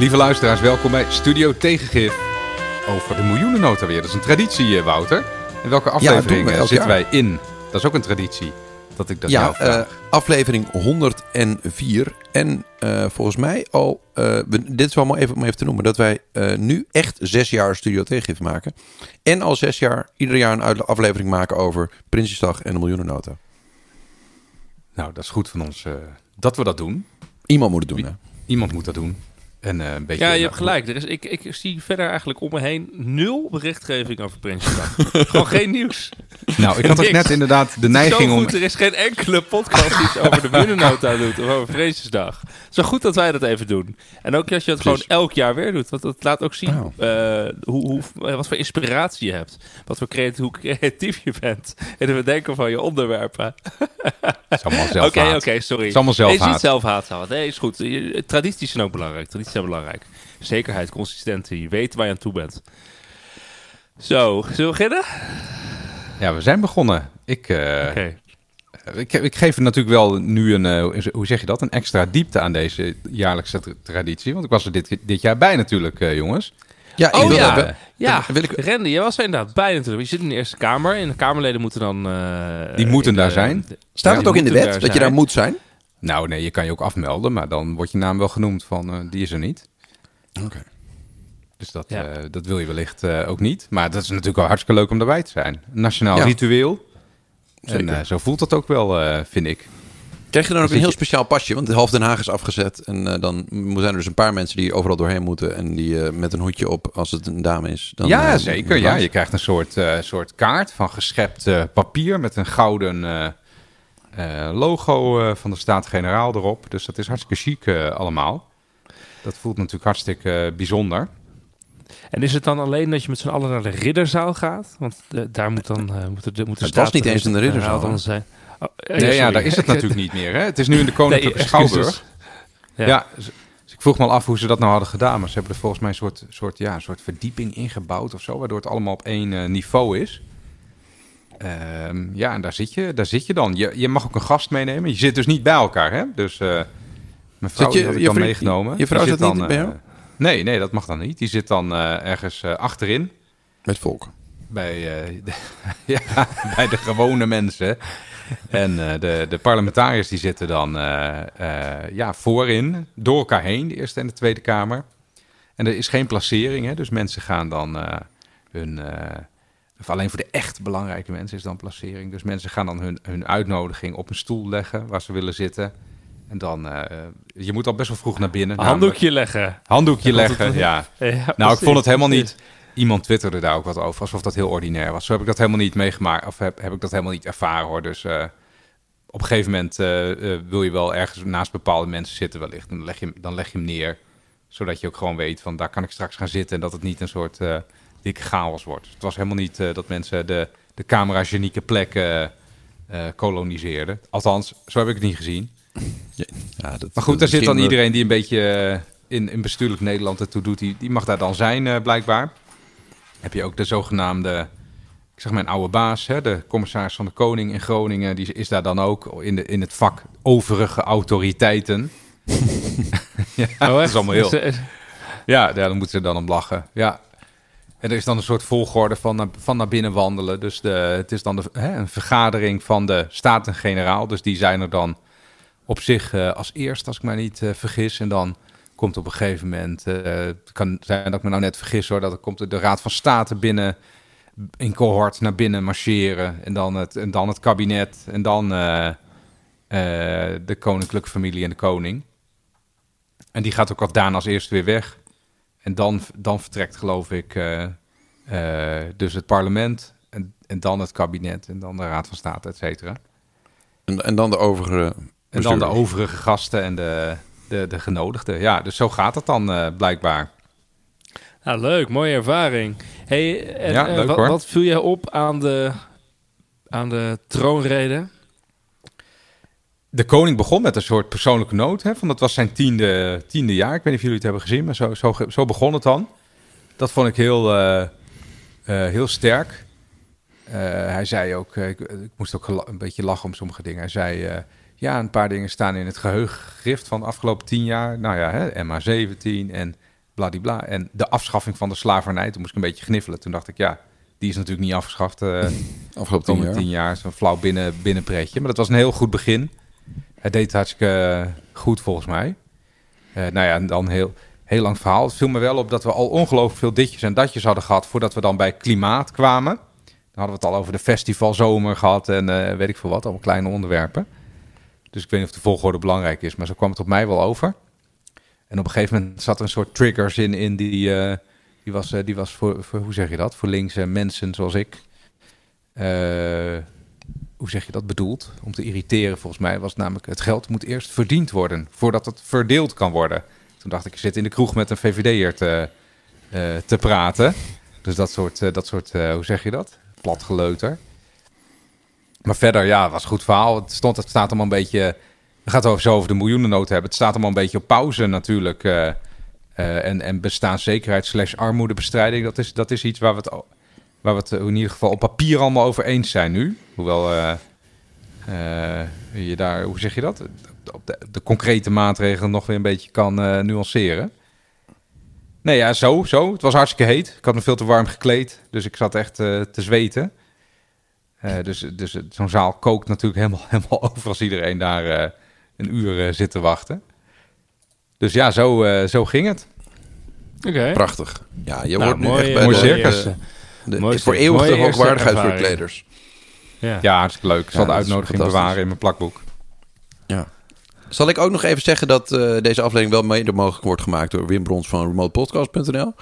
Lieve luisteraars, welkom bij Studio Tegengif. Over de miljoenennota weer. Dat is een traditie, eh, Wouter. In welke aflevering we eh, zitten wij in? Dat is ook een traditie. Dat ik dat Ja, eh, aflevering 104. En volgens mij al, we- dit is wel maar even om even te noemen, dat wij nu echt zes jaar Studio Tegengif maken. En al zes jaar, ieder jaar een aflevering maken over Prinsjesdag en de miljoenennota. nou, dat is goed van ons dat we dat doen. Iemand moet het doen, Wie- hè? Iemand moet dat doen. En eh, een beetje... Ja, je hebt gelijk. Er is, ik, ik zie verder eigenlijk om me heen nul berichtgeving over Prinsjesdag. Gewoon geen nieuws. Nou, ik had ook net inderdaad de neiging om... goed, er is geen enkele podcast die iets over de miljoenennota doet of over Prinsjesdag. Zo goed dat wij dat even doen. En ook als je het Precies. gewoon elk jaar weer doet. Want dat laat ook zien Oh. eh, hoe, hoe, wat voor inspiratie je hebt. Wat voor creatief, hoe creatief je bent. In het bedenken van je onderwerpen. Allemaal Oké, zelfhaat. oké, sorry. Het is allemaal Nee, het is zelfhaat. Nee, is goed. Tradities zijn ook belangrijk. Tradities zijn belangrijk. Zekerheid, consistentie. Weet waar je aan toe bent. Zo, zullen we beginnen? Ja, we zijn begonnen. Ik, eh, Oké. ik, ik geef er natuurlijk wel nu een, eh, hoe zeg je dat, een extra diepte aan deze jaarlijkse tra- traditie. Want ik was er dit, dit jaar bij natuurlijk, eh, jongens. Ja, ik Oh wil ja. Ja, wil ik- Randy, je was er inderdaad bij natuurlijk. Je zit in de Eerste Kamer. En de Kamerleden moeten dan... eh, Die moeten de- daar zijn. de- Staat Ja, het ook in de wet dat je daar moet zijn? Nou nee, je kan je ook afmelden, maar dan wordt je naam wel genoemd van, eh, die is er niet. Oké. Dus dat, Ja. eh, dat wil je wellicht eh, ook niet. Maar dat is natuurlijk wel hartstikke leuk om erbij te zijn. Nationaal Ja. ritueel. En Zeker. eh, zo voelt dat ook wel, eh, vind ik. Krijg je dan ook Zit een heel je- speciaal pasje? Want half Den Haag is afgezet. En eh, dan zijn er dus een paar mensen die overal doorheen moeten. En die eh, met een hoedje op, als het een dame is. Dan, ja, zeker. Ja, je krijgt een soort, eh, soort kaart van geschept papier met een gouden logo eh, van de Staat-Generaal erop. Dus dat is hartstikke chic eh, allemaal. Dat voelt natuurlijk hartstikke eh, bijzonder. En is het dan alleen dat je met z'n allen naar de ridderzaal gaat? Want eh, daar moet dan... eh moet de, moet de Het was niet eens in de ridderzaal, dan zijn. Oh, eh, Nee, ja, daar is het natuurlijk niet meer. Hè? Het is nu in de Koninklijke Nee, Schouwburg. Ja. Ja. dus, dus ik vroeg me al af hoe ze dat nou hadden gedaan. Maar ze hebben er volgens mij een soort, soort, ja, een soort verdieping ingebouwd of zo. Waardoor het allemaal op één eh, niveau is. Ehm, ja, en daar zit je, daar zit je dan. Je, je mag ook een gast meenemen. Je zit dus niet bij elkaar, hè? Dus eh mijn vrouw je- had ik dan meegenomen. je vrouw zit niet dan, bij eh, jou? Nee, nee, dat mag dan niet. Die zit dan eh, ergens eh, achterin. Met volk. Bij, eh, de, ja, bij de gewone mensen. En eh, de, de parlementariërs die zitten dan eh, eh, ja, voorin, door elkaar heen, de Eerste en de Tweede Kamer. En er is geen placering, hè, dus mensen gaan dan eh, hun... of alleen voor de echt belangrijke mensen is dan placering. Dus mensen gaan dan hun, hun uitnodiging op een stoel leggen waar ze willen zitten. En dan, eh, je moet al best wel vroeg naar binnen. Namelijk- handdoekje leggen. Handdoekje het- leggen, ja. Ja, Nou, ik vond het helemaal precies. niet. Iemand twitterde daar ook wat over, alsof dat heel ordinair was. Zo heb ik dat helemaal niet meegemaakt, of heb, heb ik dat helemaal niet ervaren hoor. Dus eh, op een gegeven moment eh, wil je wel ergens naast bepaalde mensen zitten, wellicht. En dan leg je, dan leg je hem neer, zodat je ook gewoon weet van daar kan ik straks gaan zitten en dat het niet een soort dikke chaos wordt. Het was helemaal niet eh, dat mensen de, de cameragenieke plek eh, eh, koloniseerden. Althans, zo heb ik het niet gezien. Ja, dat, Maar goed, daar zit dan iedereen die een beetje in, in bestuurlijk Nederland ertoe doet, die, die mag daar dan zijn eh, blijkbaar. Heb je ook de zogenaamde, ik zeg mijn oude baas, hè, de commissaris van de Koning in Groningen, die is daar dan ook in, de, in het vak overige autoriteiten. ja, Oh, dat is allemaal heel... Ja, daar moeten ze dan om lachen. Ja. En er is dan een soort volgorde van naar, van naar binnen wandelen. Dus de, het is dan de, hè, een vergadering van de Staten-Generaal. Dus die zijn er dan op zich eh, als eerst, als ik mij niet eh, vergis. En dan komt op een gegeven moment, eh, het kan zijn dat ik me nou net vergis hoor, dat er komt de Raad van State binnen in cohort naar binnen marcheren. En dan het, en dan het kabinet en dan de koninklijke familie en de koning. En die gaat ook al daarna als eerste weer weg. En dan, dan vertrekt, geloof ik, eh, eh, dus het parlement. En, en dan het kabinet. En dan de Raad van State, et cetera. En, en dan de overige En dan de overige gasten en de, de, de genodigden. Ja, dus zo gaat het dan eh, blijkbaar. Nou, leuk, mooie ervaring. Hey, en, Ja, leuk, wat, hoor. wat viel jij op aan de, aan de troonrede? De koning begon met een soort persoonlijke. Hè, van dat was zijn tiende, tiende jaar. Ik weet niet of jullie het hebben gezien, maar zo, zo, zo begon het dan. Dat vond ik heel, eh, eh, heel sterk. Eh, hij zei ook, ik, ik moest ook een beetje lachen om sommige dingen. Hij zei, ja, een paar dingen staan in het geheugengrift van de afgelopen tien jaar. Nou ja, hè, MH17 en bladibla. En de afschaffing van de slavernij, toen moest ik een beetje gniffelen. Toen dacht ik, ja, die is natuurlijk niet afgeschaft. eh Afgelopen tien jaar. tien jaar. Zo'n flauw binnen, binnenpretje. Maar dat was een heel goed begin. Het deed hartstikke goed volgens mij. Eh, nou ja, en dan heel, heel lang verhaal. Het viel me wel op dat we al ongelooflijk veel ditjes en datjes hadden gehad... voordat we dan bij klimaat kwamen. Dan hadden we het al over de festivalzomer gehad en eh, weet ik veel wat. Allemaal kleine onderwerpen. Dus ik weet niet of de volgorde belangrijk is, maar zo kwam het op mij wel over. En op een gegeven moment zat er een soort triggers in, in die, eh, die was, eh, die was voor, voor, hoe zeg je dat, voor linkse mensen zoals ik. Hoe zeg je dat bedoeld? Om te irriteren, volgens mij was namelijk het geld moet eerst verdiend worden voordat het verdeeld kan worden. Toen dacht ik, ik zit in de kroeg met een VVD'er te, eh, te praten. Dus dat soort, eh, dat soort eh, hoe zeg je dat? Platgeleuter. Maar verder, ja, was een goed verhaal. Het, stond, het staat allemaal een beetje... We gaan het zo over de miljoenennood hebben. Het staat allemaal een beetje op pauze natuurlijk. en, en bestaanszekerheid slash armoedebestrijding... Dat is, dat is iets waar we, het, waar we het in ieder geval op papier allemaal over eens zijn nu. Hoewel eh, eh, je daar... Hoe zeg je dat? Op de, de concrete maatregelen nog weer een beetje kan eh, nuanceren. Nee, ja, zo, zo. Het was hartstikke heet. Ik had me veel te warm gekleed. Dus ik zat echt eh, te zweten. Eh, dus dus zo'n zaal kookt natuurlijk helemaal, helemaal over als iedereen daar eh, een uur eh, zit te wachten. Dus ja, zo, eh, zo ging het. Oké. Prachtig. Ja, je Nou, wordt nu mooi, echt bij mooi de, circus. de- de- voor eeuwig de hoogwaardigheid voor kleders. Ja. Ja, hartstikke leuk. Ik zal de uitnodiging bewaren in mijn plakboek. Ja. Zal ik ook nog even zeggen dat eh, deze aflevering wel mede mogelijk wordt gemaakt door Wim Brons van remotepodcast.nl.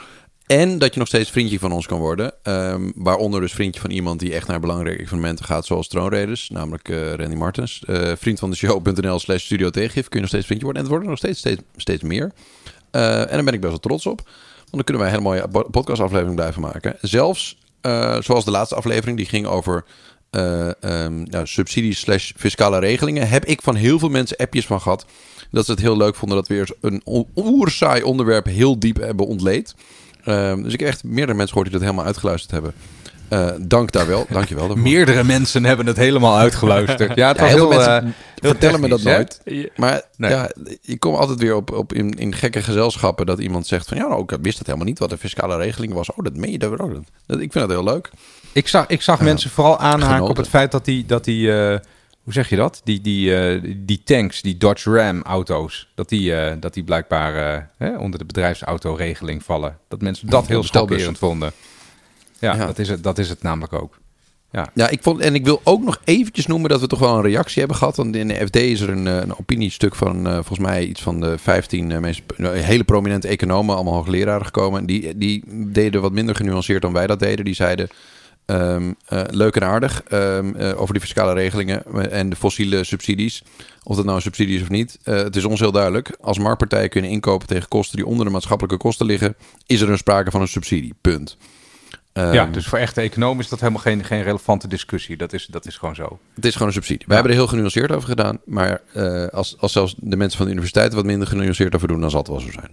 En dat je nog steeds vriendje van ons kan worden. Ehm, waaronder dus vriendje van iemand die echt naar belangrijke evenementen gaat, zoals Troonreders, namelijk eh, Randy Martens. Eh vriend van de show.nl slash studio tegengif kun je nog steeds vriendje worden. En het worden nog steeds, steeds, steeds meer. Eh, en daar ben ik best wel trots op. Want dan kunnen wij een hele mooie podcastaflevering blijven maken. Zelfs eh, zoals de laatste aflevering, die ging over eh, ehm, nou, subsidies slash fiscale regelingen. Heb ik van heel veel mensen appjes van gehad. Dat ze het heel leuk vonden dat we weer een oerzaai onderwerp heel diep hebben ontleed. Ehm, dus ik heb echt meerdere mensen gehoord die dat helemaal uitgeluisterd hebben. Eh, dank daar wel. Dank je wel. Meerdere mensen hebben het helemaal uitgeluisterd. Ja, het Ja, was heel heel, veel mensen eh, heel vertellen me dat hè? nooit. Maar Nee. ja, je komt altijd weer op, op in, in gekke gezelschappen dat iemand zegt van ja, nou, ik wist dat helemaal niet wat de fiscale regeling was. Oh, dat meen je dat ook. Dat, ik vind dat heel leuk. Ik zag, ik zag mensen vooral aanhaken Genoten. op het feit dat die, dat die eh, hoe zeg je dat? Die, die, eh, die tanks, die Dodge Ram auto's, dat die, eh, dat die blijkbaar hè, onder de bedrijfsautoregeling vallen. Dat mensen dat heel bestelbussen. schokkerend vonden. Ja, Ja. Dat, is het, dat is het namelijk ook. Ja, ik vond, en ik wil ook nog eventjes noemen dat we toch wel een reactie hebben gehad. Want in de FD is er een, eh, een opiniestuk van eh, volgens mij iets van de 15 eh, meest, nou, hele prominente economen, allemaal hoogleraren gekomen. En die, die deden wat minder genuanceerd dan wij dat deden. Die zeiden. ehm, eh, leuk en aardig ehm, eh, over die fiscale regelingen eh, en de fossiele subsidies. Of dat nou een subsidie is of niet. Eh, het is ons heel duidelijk. Als marktpartijen kunnen inkopen tegen kosten die onder de maatschappelijke kosten liggen, is er een sprake van een subsidie. Punt. Ehm, ja, dus voor echte economen is dat helemaal geen, geen relevante discussie. Dat is, dat is gewoon zo. Het is gewoon een subsidie. Wij hebben er heel genuanceerd over gedaan. Maar eh, als, als zelfs de mensen van de universiteit wat minder genuanceerd over doen, dan zal het wel zo zijn.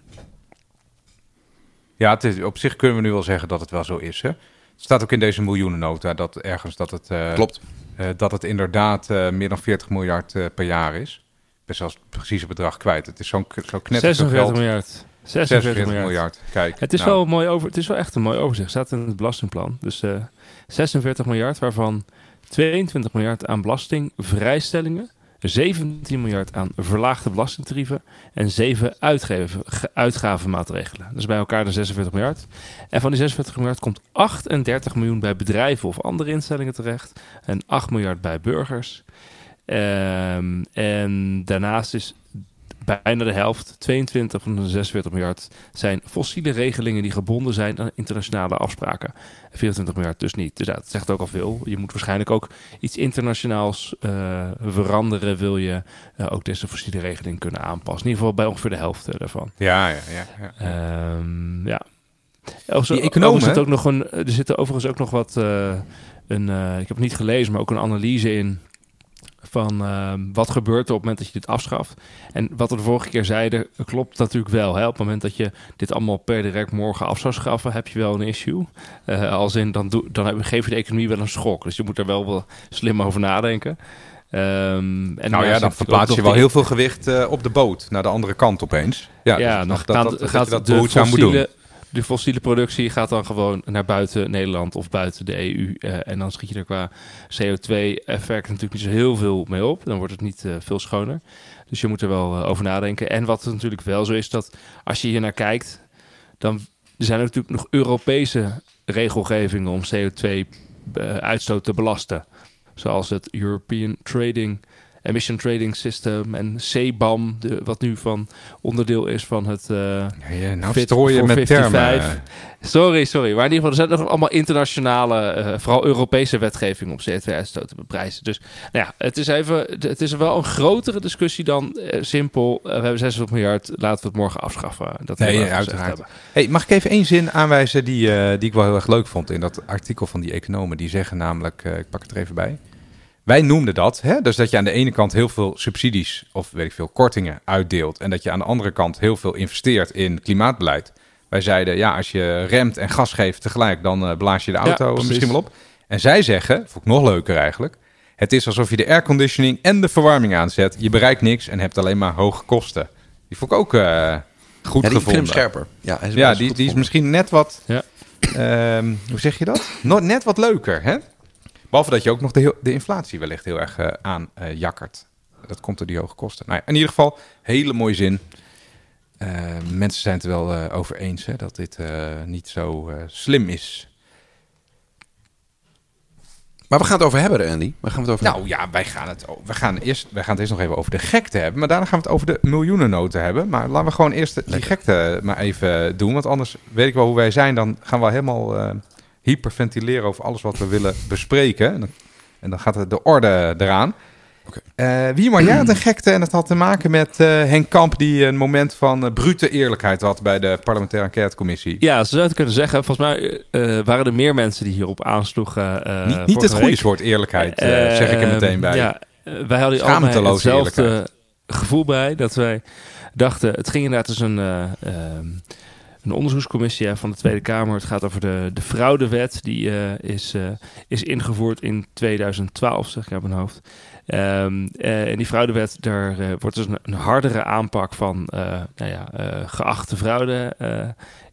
Ja, het is, op zich kunnen we nu wel zeggen dat het wel zo is. Hè? Het staat ook in deze miljoenennota dat ergens dat het, eh, Klopt. eh, dat het inderdaad eh, meer dan 40 miljard eh, per jaar is. Ik ben zelfs het precieze bedrag kwijt. Het is zo'n zo knetter 46 geld. miljard. 46, 46 miljard. miljard. Kijk, Het is, nou, wel een mooi over, het is wel echt een mooi overzicht. staat in het belastingplan. Dus eh 46 miljard, waarvan 22 miljard aan belastingvrijstellingen, 17 miljard aan verlaagde belastingtarieven en 7 uitgeven, ge- uitgavenmaatregelen. Dus bij elkaar de 46 miljard. En van die 46 miljard komt 38 miljoen bij bedrijven of andere instellingen terecht en 8 miljard bij burgers. Ehm, en daarnaast is bijna de helft, 22 van de 46 miljard, zijn fossiele regelingen die gebonden zijn aan internationale afspraken. 24 miljard dus niet. Dus dat zegt ook al veel. Je moet waarschijnlijk ook iets internationaals eh, veranderen, wil je eh, ook deze fossiele regeling kunnen aanpassen. In ieder geval bij ongeveer de helft eh, daarvan. Ja, ja, ja. ja. Ehm, ja. Overigens, Die economen, overigens zit ook nog een, er zit overigens ook nog wat, een, ik heb het niet gelezen, maar ook een analyse in van ehm, wat gebeurt er op het moment dat je dit afschaft. En wat we de vorige keer zeiden, klopt natuurlijk wel. Hè? Op het moment dat je dit allemaal per direct morgen af zou schaffen, heb je wel een issue. Eh, als in, dan, dan geef je de economie wel een schok. Dus je moet er wel wel slim over nadenken. Ehm, en Nou ja, dan verplaats je wel heel veel gewicht eh, op de boot naar de andere kant opeens. Ja, Ja, dus dan dat, gaat, dat, dat gaat dat de, behoedzaam moet doen. De fossiele productie gaat dan gewoon naar buiten Nederland of buiten de EU. eh, en dan schiet je er qua CO2-effect natuurlijk niet zo heel veel mee op. Dan wordt het niet eh, veel schoner. Dus je moet er wel eh, over nadenken. En wat natuurlijk wel zo is, dat als je hier naar kijkt, dan zijn er natuurlijk nog Europese regelgevingen om CO2-uitstoot te belasten. Zoals het European Trading Emission Trading System en CBAM, de, wat nu van onderdeel is van het... eh, Ja, nou Fit met 55. termen. Sorry, sorry. Maar in ieder geval, er zijn nog allemaal internationale, eh, vooral Europese wetgeving om CO2-uitstoot te beprijzen. Dus nou ja, het is, even, het is wel een grotere discussie dan eh, simpel. we hebben 600 miljard, laten we het morgen afschaffen. Dat Nee, we ja, uiteraard. Hey, mag ik even één zin aanwijzen die, die ik wel heel erg leuk vond in dat artikel van die economen? Die zeggen namelijk, ik pak het er even bij. Wij noemden dat, hè? dus dat je aan de ene kant heel veel subsidies of weet ik veel kortingen uitdeelt. En dat je aan de andere kant heel veel investeert in klimaatbeleid. Wij zeiden, ja, als je remt en gas geeft tegelijk, dan eh, blaas je de auto misschien wel op. En zij zeggen, vond ik nog leuker eigenlijk. Het is alsof je de airconditioning en de verwarming aanzet. Je bereikt niks en hebt alleen maar hoge kosten. Die vond ik ook eh, goed Ja, die, ik vind gevonden. hem scherper. Ja, hij is Ja, best die, die is gevonden. misschien net wat. Ja. ehm, hoe zeg je dat? Net wat leuker, hè? Behalve dat je ook nog de, heel- de inflatie wellicht heel erg eh aanjakkert. dat komt door die hoge kosten. Nou ja, in ieder geval, hele mooie zin. Eh, mensen zijn het er wel eh, over eens hè, dat dit eh, niet zo eh, slim is. Maar we gaan het over hebben, Andy. Waar gaan we het over Nou ja, wij gaan, het, we gaan, eerst, wij gaan het eerst nog even over de gekte hebben. Maar daarna gaan we het over de miljoenennoten hebben. Maar laten we gewoon eerst de- die gekte maar even doen. Want anders weet ik wel hoe wij zijn. Dan gaan we helemaal eh, hyperventileren over alles wat we willen bespreken. En dan, en dan gaat de orde eraan. Oké. Eh, wie maar had een gekte en het had te maken met eh, Henk Kamp... die een moment van eh, brute eerlijkheid had bij de parlementaire enquêtecommissie. Ja, zo zou je het kunnen zeggen. Volgens mij eh, waren er meer mensen die hierop aansloegen. eh, niet het goede week. soort eerlijkheid, zeg ik er meteen bij. Ja, wij hadden allemaal hetzelfde eerlijkheid. gevoel bij. Dat wij dachten, het ging inderdaad dus een, eh, ehm, een onderzoekscommissie van de Tweede Kamer. Het gaat over de, de fraudewet. Die eh, is, eh, is ingevoerd in 2012, zeg ik uit mijn hoofd. Ehm, eh, en die fraudewet, daar eh, wordt dus een, hardere aanpak van eh, nou ja, geachte fraude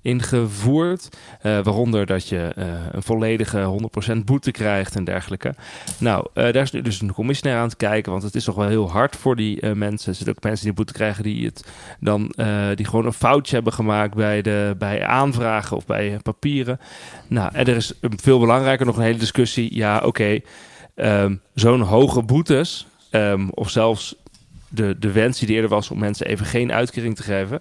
ingevoerd. Waaronder dat je een volledige 100% boete krijgt en dergelijke. Nou, daar is nu dus een commissie naar aan het kijken, want het is toch wel heel hard voor die mensen. Er zitten ook mensen die boete krijgen die het dan die gewoon een foutje hebben gemaakt bij, de, bij aanvragen of bij papieren. Nou, en er is veel belangrijker nog een hele discussie. Ja, oké, ehm, zo'n hoge boetes, ehm, of zelfs de, de wens die er eerder was om mensen even geen uitkering te geven.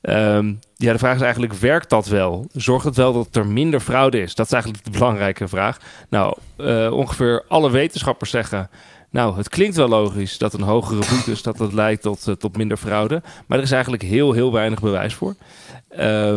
Ehm, ja, de vraag is eigenlijk, werkt dat wel? Zorgt het wel dat er minder fraude is? Dat is eigenlijk de belangrijke vraag. Nou, eh, ongeveer alle wetenschappers zeggen... Nou, het klinkt wel logisch dat een hogere boetes... dat dat leidt tot, eh, tot minder fraude. Maar er is eigenlijk heel, heel weinig bewijs voor. Eh,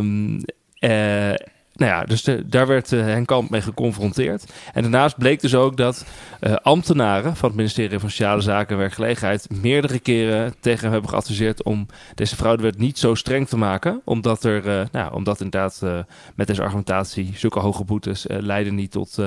nou ja, dus daar werd eh, Henk Kamp mee geconfronteerd. En daarnaast bleek dus ook dat eh, ambtenaren van het ministerie van Sociale Zaken en Werkgelegenheid meerdere keren tegen hem hebben geadviseerd om deze fraudewet niet zo streng te maken. Omdat er, eh, nou, omdat inderdaad met deze argumentatie zulke hoge boetes leiden niet tot,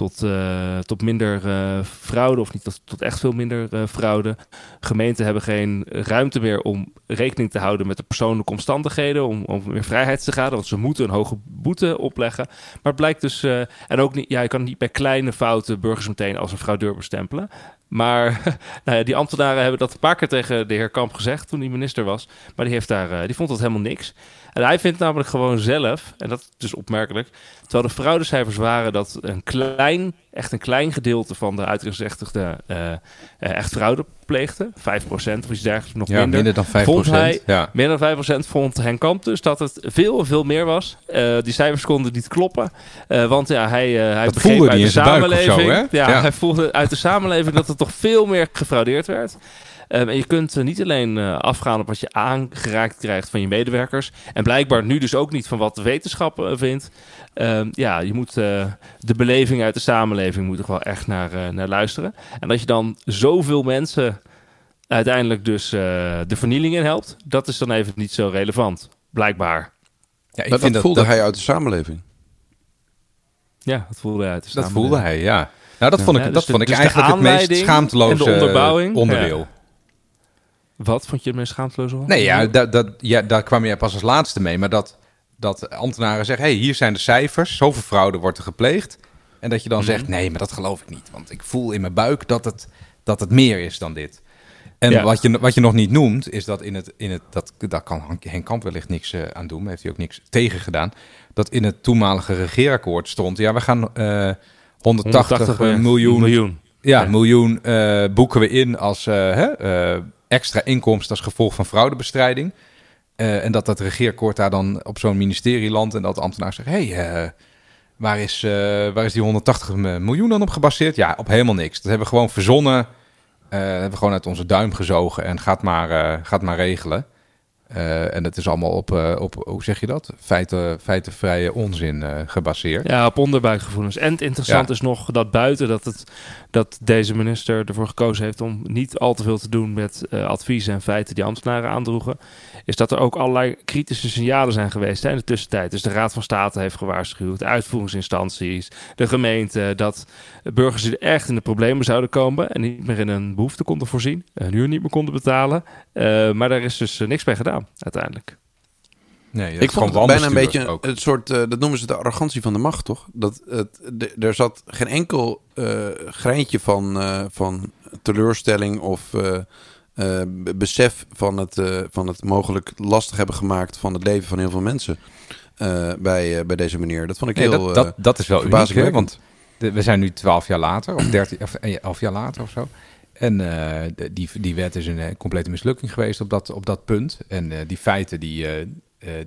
tot, eh, tot minder eh, fraude of niet tot, echt veel minder eh, fraude. Gemeenten hebben geen ruimte meer om rekening te houden met de persoonlijke omstandigheden, om, om meer vrijheid te gaan, want ze moeten een hoge boete opleggen. Maar het blijkt dus, en ook niet, ja, je kan niet bij kleine fouten burgers meteen als een fraudeur bestempelen. Maar nou ja, die ambtenaren hebben dat een paar keer tegen de heer Kamp gezegd toen hij minister was. Maar die, heeft daar, die vond dat helemaal niks. En hij vindt namelijk gewoon zelf, en dat is dus opmerkelijk, terwijl de fraudecijfers waren dat een klein, echt een klein gedeelte van de uitgezegtigden eh, eh, echt fraude pleegde. 5% of iets dergelijks, nog Ja, minder. minder dan 5%. Vond hij- ja. Meer dan 5% vond Henk Kamp dus dat het veel, veel meer was. Eh, die cijfers konden niet kloppen. Want ja, hij, hij Dat begreep uit de zo, samenleving. ja, Ja. hij voelde uit de samenleving dat er toch veel meer gefraudeerd werd. Ehm, en je kunt eh, niet alleen eh, afgaan op wat je aangeraakt krijgt van je medewerkers. En blijkbaar nu dus ook niet van wat de wetenschap eh, vindt. Ehm, ja, je moet eh, de beleving uit de samenleving moet er wel echt naar, eh, naar luisteren. En dat je dan zoveel mensen uiteindelijk dus eh, de vernieling in helpt, dat is dan even niet zo relevant. Blijkbaar. Ja, ik dat, vind dat voelde hij uit de samenleving. Ja, dat voelde hij uit de Dat samenleving. voelde hij, ja. Nou, dat vond ik, Ja, dat dus de- vond ik dus eigenlijk het meest schaamteloze onderdeel. Wat vond je het meest schaamteloos? Nee, ja, dat, dat, ja, daar kwam jij pas als laatste mee. Maar dat, dat ambtenaren zeggen, hey, hier zijn de cijfers. Zoveel fraude wordt er gepleegd. En dat je dan Mhm. zegt, nee, maar dat geloof ik niet. Want ik voel in mijn buik dat het, dat het meer is dan dit. En Ja. wat, je, wat je nog niet noemt, is dat in het... In het dat, daar kan Henk- Kamp wellicht niks eh, aan doen. Heeft hij ook niks tegen gedaan. Dat in het toenmalige regeerakkoord stond... Ja, we gaan eh 180, miljoen miljoen. ja, Ja. miljoen eh, boeken we in als eh, hè, eh, extra inkomsten als gevolg van fraudebestrijding. Eh, en dat dat regeerakkoord daar dan op zo'n ministerie landt en dat de ambtenaar zegt... hey, eh, waar, is, eh, waar is die 180 miljoen dan op gebaseerd? Ja, op helemaal niks. Dat hebben we gewoon verzonnen, hebben we gewoon uit onze duim gezogen en gaat maar, gaat maar regelen. Eh, en dat is allemaal op, eh, op, hoe zeg je dat? Feiten, feitenvrije onzin eh, gebaseerd. Ja, op onderbuikgevoelens. En het interessant Ja. is nog dat buiten dat, het, dat deze minister ervoor gekozen heeft om niet al te veel te doen met adviezen en feiten die ambtenaren aandroegen, is dat er ook allerlei kritische signalen zijn geweest hè, in de tussentijd. Dus de Raad van State heeft gewaarschuwd, de uitvoeringsinstanties, de gemeente, dat burgers die er echt in de problemen zouden komen en niet meer in een behoefte konden voorzien, een huur niet meer konden betalen. Eh, maar daar is dus eh, niks mee gedaan uiteindelijk. Nee, dat Ik vond het bijna een beetje ook. het soort, eh, dat noemen ze de arrogantie van de macht, toch? Dat het, de- er zat geen enkel eh, greintje van, eh, van teleurstelling of eh, besef van het, eh, van het mogelijk lastig hebben gemaakt van het leven van heel veel mensen eh, bij, bij deze meneer. Dat vond ik Nee, heel. dat, dat, dat is wel uniek, hè? Want de- we zijn nu twaalf jaar later, of dertien, of elf jaar later of zo. En de- die, die wet is een complete mislukking geweest op dat, op dat punt. En die feiten die,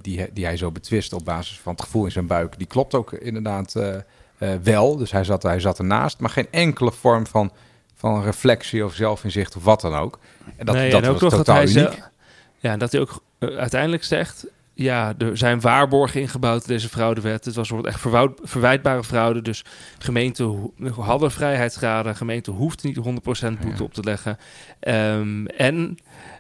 die, hij- die hij zo betwist op basis van het gevoel in zijn buik, die klopt ook inderdaad wel. Dus hij zat, hij zat ernaast, maar geen enkele vorm van, van reflectie of zelfinzicht of wat dan ook. En dat, Nee, dat en ook was nog dat totaal hij uniek. ze- ja, en dat hij ook eh, uiteindelijk zegt... Ja, er zijn waarborgen ingebouwd in deze fraudewet. Het was bijvoorbeeld echt verwijtbare fraude. Dus gemeenten hadden vrijheidsgraden. Gemeenten hoefden niet 100% boete Ja. op te leggen. Ehm, en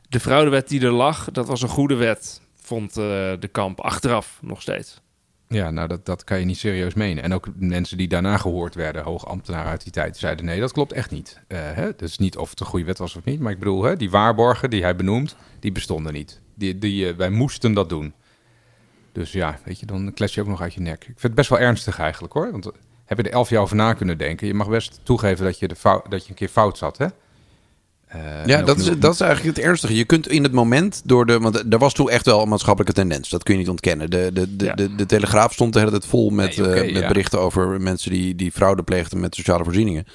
de fraudewet die er lag, dat was een goede wet. Vond eh, de kamp achteraf nog steeds. Ja, nou dat, dat kan je niet serieus menen. En ook mensen die daarna gehoord werden, hoge ambtenaren uit die tijd, zeiden nee, dat klopt echt niet. Eh hè? Dus niet of het een goede wet was of niet, maar ik bedoel, hè, die waarborgen die hij benoemt, die bestonden niet. Die, die, eh, wij moesten dat doen. Dus ja, weet je, dan kles je ook nog uit je nek. Ik vind het best wel ernstig eigenlijk hoor. Want eh, heb je er elf jaar over na kunnen denken. Je mag best toegeven dat je, de fout, dat je een keer fout zat, hè? Eh, Ja, dat is, dat is eigenlijk het ernstige. Je kunt in het moment door de. Want er was toen echt wel een maatschappelijke tendens. Dat kun je niet ontkennen. De, de, de, Ja. de, de Telegraaf stond de hele tijd vol met, Nee, eh, met ja. berichten over mensen die, die fraude pleegden met sociale voorzieningen.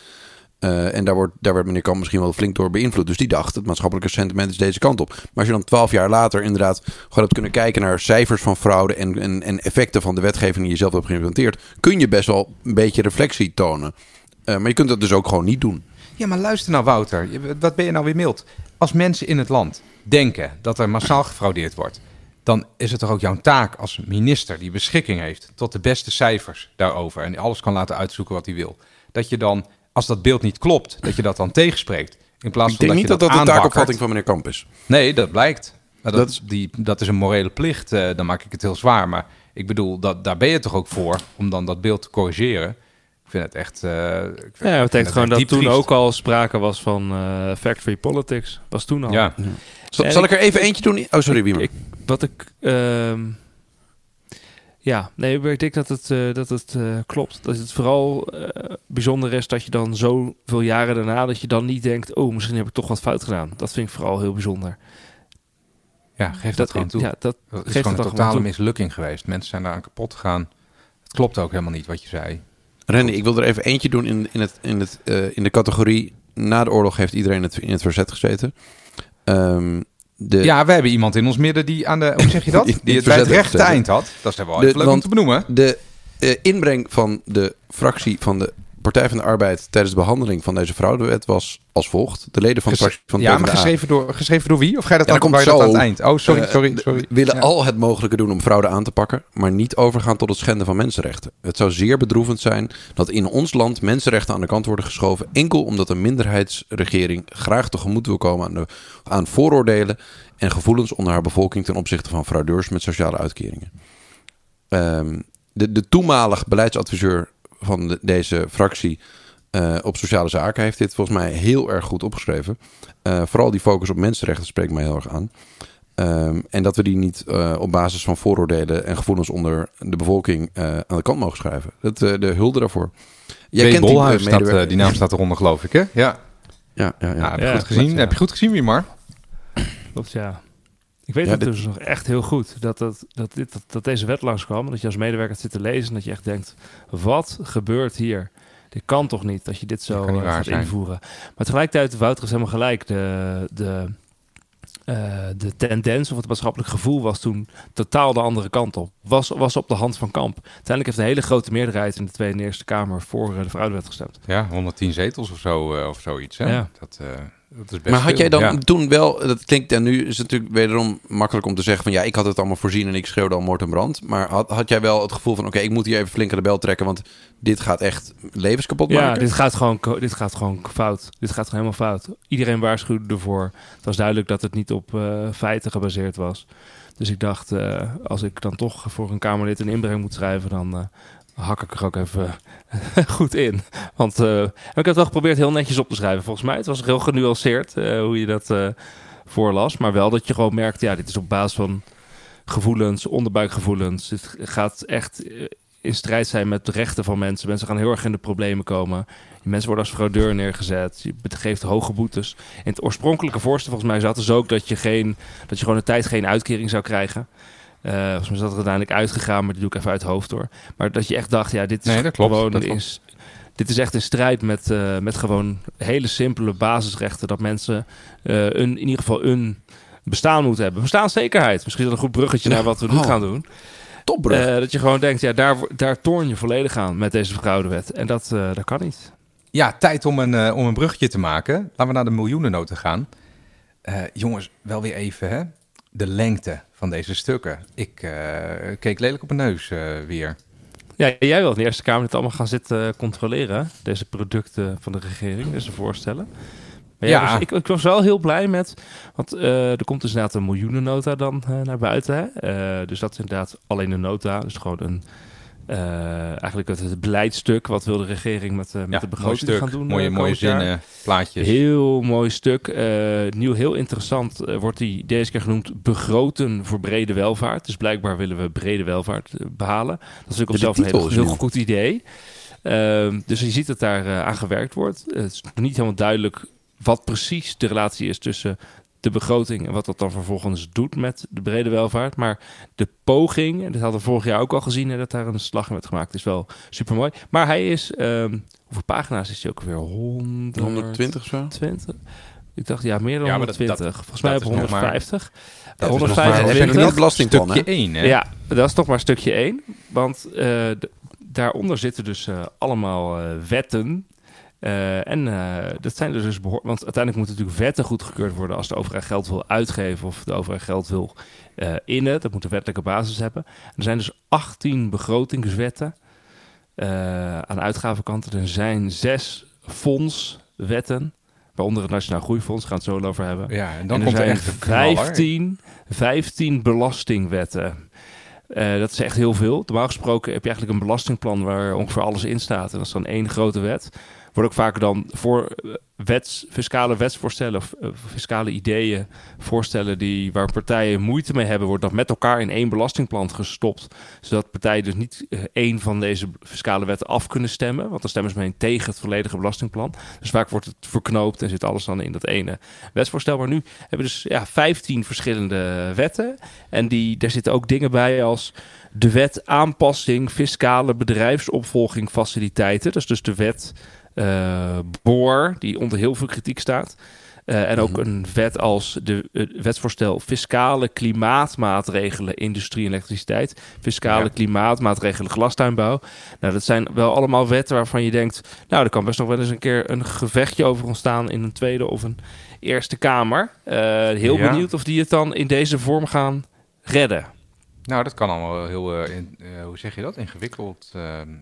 Eh, en daar, wordt, daar werd meneer Kamp misschien wel flink door beïnvloed. Dus die dacht, het maatschappelijke sentiment is deze kant op. Maar als je dan twaalf jaar later inderdaad gewoon hebt kunnen kijken naar cijfers van fraude en, en, en effecten van de wetgeving die je zelf hebt geïmplementeerd, kun je best wel een beetje reflectie tonen. Maar je kunt dat dus ook gewoon niet doen. Ja, maar luister nou, Wouter. Wat ben je nou weer mild? Als mensen in het land denken dat er massaal gefraudeerd wordt, dan is het toch ook jouw taak als minister die beschikking heeft tot de beste cijfers daarover en alles kan laten uitzoeken wat hij wil. Dat je dan, als dat beeld niet klopt, dat je dat dan tegenspreekt. In plaats Ik van denk dat niet je dat dat de aanbakkert. taakopvatting van meneer Kamp is. Nee, dat blijkt. Maar dat, Dat is- die, dat is een morele plicht. eh, dan maak ik het heel zwaar. Maar ik bedoel, dat, daar ben je toch ook voor om dan dat beeld te corrigeren. Ik vind het echt. eh, ik vind- ik Ja, het betekent gewoon dat toen triest. ook al sprake was van eh, factory politics. Was toen al. Ja. Zal, ik- ik er even eentje doen? Oh, sorry, Wiemer. Ik, wat ik. ehm, ja, nee, ik denk dat het, eh, dat het eh, klopt. Dat het vooral bijzonder is dat je dan zoveel jaren daarna. dat je dan niet denkt. Oh, misschien heb ik toch wat fout gedaan. Dat vind ik vooral heel bijzonder. ja, geef dat, gewoon toe. Ja, dat, Dat is gewoon het een totale gewoon mislukking geweest. Mensen zijn daaraan kapot gegaan. Het klopt ook helemaal niet wat je zei. Randy, ik wil er even eentje doen in, in, het, in, het, eh, in de categorie... Na de oorlog heeft iedereen het, in het verzet gezeten. Ehm, de, Ja, we hebben iemand in ons midden die aan de. Hoe zeg je dat? Die- het bij het rechte eind had. Dat is wel De- even leuk om te benoemen. De eh, inbreng van de fractie van de Partij van de Arbeid... tijdens de behandeling van deze fraudewet was als volgt. De leden van de fractie van de ja, maar geschreven door, geschreven door wie? Of ga je dat Ja, dan komt dat aan zo. het eind? Oh, sorry, eh, sorry, sorry. willen Ja. al het mogelijke doen om fraude aan te pakken, maar niet overgaan tot het schenden van mensenrechten. Het zou zeer bedroevend zijn dat in ons land mensenrechten aan de kant worden geschoven, enkel omdat een minderheidsregering graag tegemoet wil komen aan, de, aan vooroordelen en gevoelens onder haar bevolking ten opzichte van fraudeurs met sociale uitkeringen. Ehm, de, de toenmalig beleidsadviseur van de- deze fractie eh, op sociale zaken heeft dit volgens mij heel erg goed opgeschreven. Eh, vooral die focus op mensenrechten spreekt mij heel erg aan. Ehm, en dat we die niet eh, op basis van vooroordelen en gevoelens onder de bevolking eh, aan de kant mogen schrijven. Dat, eh, de hulde daarvoor. Jij kent die, eh, die, staat, die naam staat eronder, geloof ik, hè? Ja, Ja, ja, ja. ja, heb je Ja, goed gezien? klopt, ja. Heb je goed gezien, Wiemar? Klopt, ja. Ik weet Ja, het dit- dus nog echt heel goed. Dat, dat, dat, dit, dat, dat deze wet langskwam. Dat je als medewerker zit te lezen. En dat je echt denkt, wat gebeurt hier? Dit kan toch niet dat je dit zo eh, gaat zijn. invoeren. Maar tegelijkertijd, Wouter is helemaal gelijk. De, de, eh, de tendens of het maatschappelijk gevoel was toen totaal de andere kant op. Was, was op de hand van Kamp. Uiteindelijk heeft een hele grote meerderheid in de Tweede en Eerste Kamer voor eh, de fraude gestemd. Ja, 110 zetels of zo, of zoiets, hè? Ja. Dat, dat is best Maar had veel. jij dan Ja. toen wel, dat klinkt en nu is het natuurlijk wederom makkelijk om te zeggen van ja, ik had het allemaal voorzien en ik schreeuwde al moord en brand. Maar had, had jij wel het gevoel van oké, ik moet hier even flink aan de bel trekken, want dit gaat echt levens kapot Ja, maken? dit gaat, gewoon, dit gaat gewoon fout. Dit gaat gewoon helemaal fout. Iedereen waarschuwde ervoor. Het was duidelijk dat het niet op eh, feiten gebaseerd was. Dus ik dacht, eh, als ik dan toch voor een Kamerlid een inbreng moet schrijven, dan eh, hak ik er ook even goed in. Want eh, ik heb het wel geprobeerd heel netjes op te schrijven, volgens mij. Het was heel genuanceerd eh, hoe je dat eh, voorlas. Maar wel dat je gewoon merkt, ja, dit is op basis van gevoelens, onderbuikgevoelens. Het gaat echt eh, in strijd zijn met de rechten van mensen. Mensen gaan heel erg in de problemen komen. Mensen worden als fraudeur neergezet. Je geeft hoge boetes. In het oorspronkelijke voorstel volgens mij zat dus ook dat je, geen, dat je gewoon een tijd geen uitkering zou krijgen. Eh volgens mij is dat er uiteindelijk uitgegaan, maar die doe ik even uit het hoofd door. Maar dat je echt dacht, ja, dit is Nee, dat klopt, gewoon dat is, dit is echt in strijd met, eh, met gewoon hele simpele basisrechten. Dat mensen eh, een, in ieder geval een bestaan moeten hebben. Bestaanszekerheid. Misschien is dat een goed bruggetje naar wat we nu Oh. gaan doen. Topbrug. Eh, dat je gewoon denkt, ja, daar, daar toorn je volledig aan met deze fraudewet. En dat, dat kan niet. Ja, tijd om een, om een bruggetje te maken. Laten we naar de miljoenennoten gaan. Jongens, wel weer even, hè? De lengte van deze stukken. Ik eh, keek lelijk op mijn neus eh, weer. Ja, jij wil in de Eerste Kamer dit allemaal gaan zitten controleren. Deze producten van de regering, deze voorstellen. Maar ja, Ja. dus ik, ik was wel heel blij met... Want eh, er komt dus inderdaad een miljoenennota dan naar buiten. Hè? Dus dat is inderdaad alleen een nota. Dus gewoon een... eh, eigenlijk het, het beleidstuk. Wat wil de regering met, eh, met Ja, de begroting stuk. gaan doen? mooie, eh, mooie zinnen, plaatjes. Heel mooi stuk. Nieuw, heel interessant wordt die deze keer genoemd begroten voor brede welvaart. Dus blijkbaar willen we brede welvaart eh, behalen. Dat is natuurlijk op De zichzelf een heel, goed idee. Ehm, dus je ziet dat daar eh, aan gewerkt wordt. het is nog niet helemaal duidelijk wat precies de relatie is tussen de begroting en wat dat dan vervolgens doet met de brede welvaart. Maar de poging, en dat hadden we vorig jaar ook al gezien, hè, dat daar een slag in werd gemaakt, is wel super mooi. Maar hij is, ehm, hoeveel pagina's is hij ook weer? 100, 120 of zo? 120? Ik dacht, ja, meer dan Ja, maar dat- 120. Volgens mij op is nog maar- 150. Dat is nog maar- 125. heb je nog niet hè? Stukje 1, hè? Ja, dat is toch maar stukje 1. Want eh, daaronder zitten dus eh, allemaal eh, wetten. Eh, en eh, dat zijn er dus behoor- Want uiteindelijk moeten natuurlijk wetten goedgekeurd worden als de overheid geld wil uitgeven of de overheid geld wil eh, innen. Dat moet een wettelijke basis hebben. er zijn dus 18 begrotingswetten aan de uitgavenkant. Er zijn zes fondswetten, waaronder het Nationaal Groeifonds. Gaan we het zo over hebben. Ja, en dan en er komt er echt een knaller. 15, 15 belastingwetten. Dat is echt heel veel. Normaal gesproken heb je eigenlijk een belastingplan waar ongeveer alles in staat. En dat is dan één grote wet. Wordt ook vaker dan voor eh, wets, fiscale wetsvoorstellen of eh, fiscale ideeën, voorstellen die, waar partijen moeite mee hebben, wordt dat met elkaar in één belastingplan gestopt. Zodat partijen dus niet eh, één van deze fiscale wetten af kunnen stemmen. Want dan stemmen ze meteen tegen het volledige belastingplan. Dus vaak wordt het verknoopt en zit alles dan in dat ene wetsvoorstel. Maar nu hebben we dus ja, 15 verschillende wetten. En die, daar zitten ook dingen bij als de wet aanpassing fiscale bedrijfsopvolging faciliteiten. Dat is dus de wet eh BOR, die onder heel veel kritiek staat. Eh, en ook Mhm. een wet als de wetsvoorstel fiscale klimaatmaatregelen industrie en elektriciteit. Fiscale Ja. klimaatmaatregelen glastuinbouw. Nou, dat zijn wel allemaal wetten waarvan je denkt... nou, er kan best nog wel eens een keer een gevechtje over ontstaan... in een Tweede of een Eerste Kamer. Eh, heel Ja. benieuwd of die het dan in deze vorm gaan redden. Nou, dat kan allemaal wel heel, in- hoe zeg je dat, ingewikkeld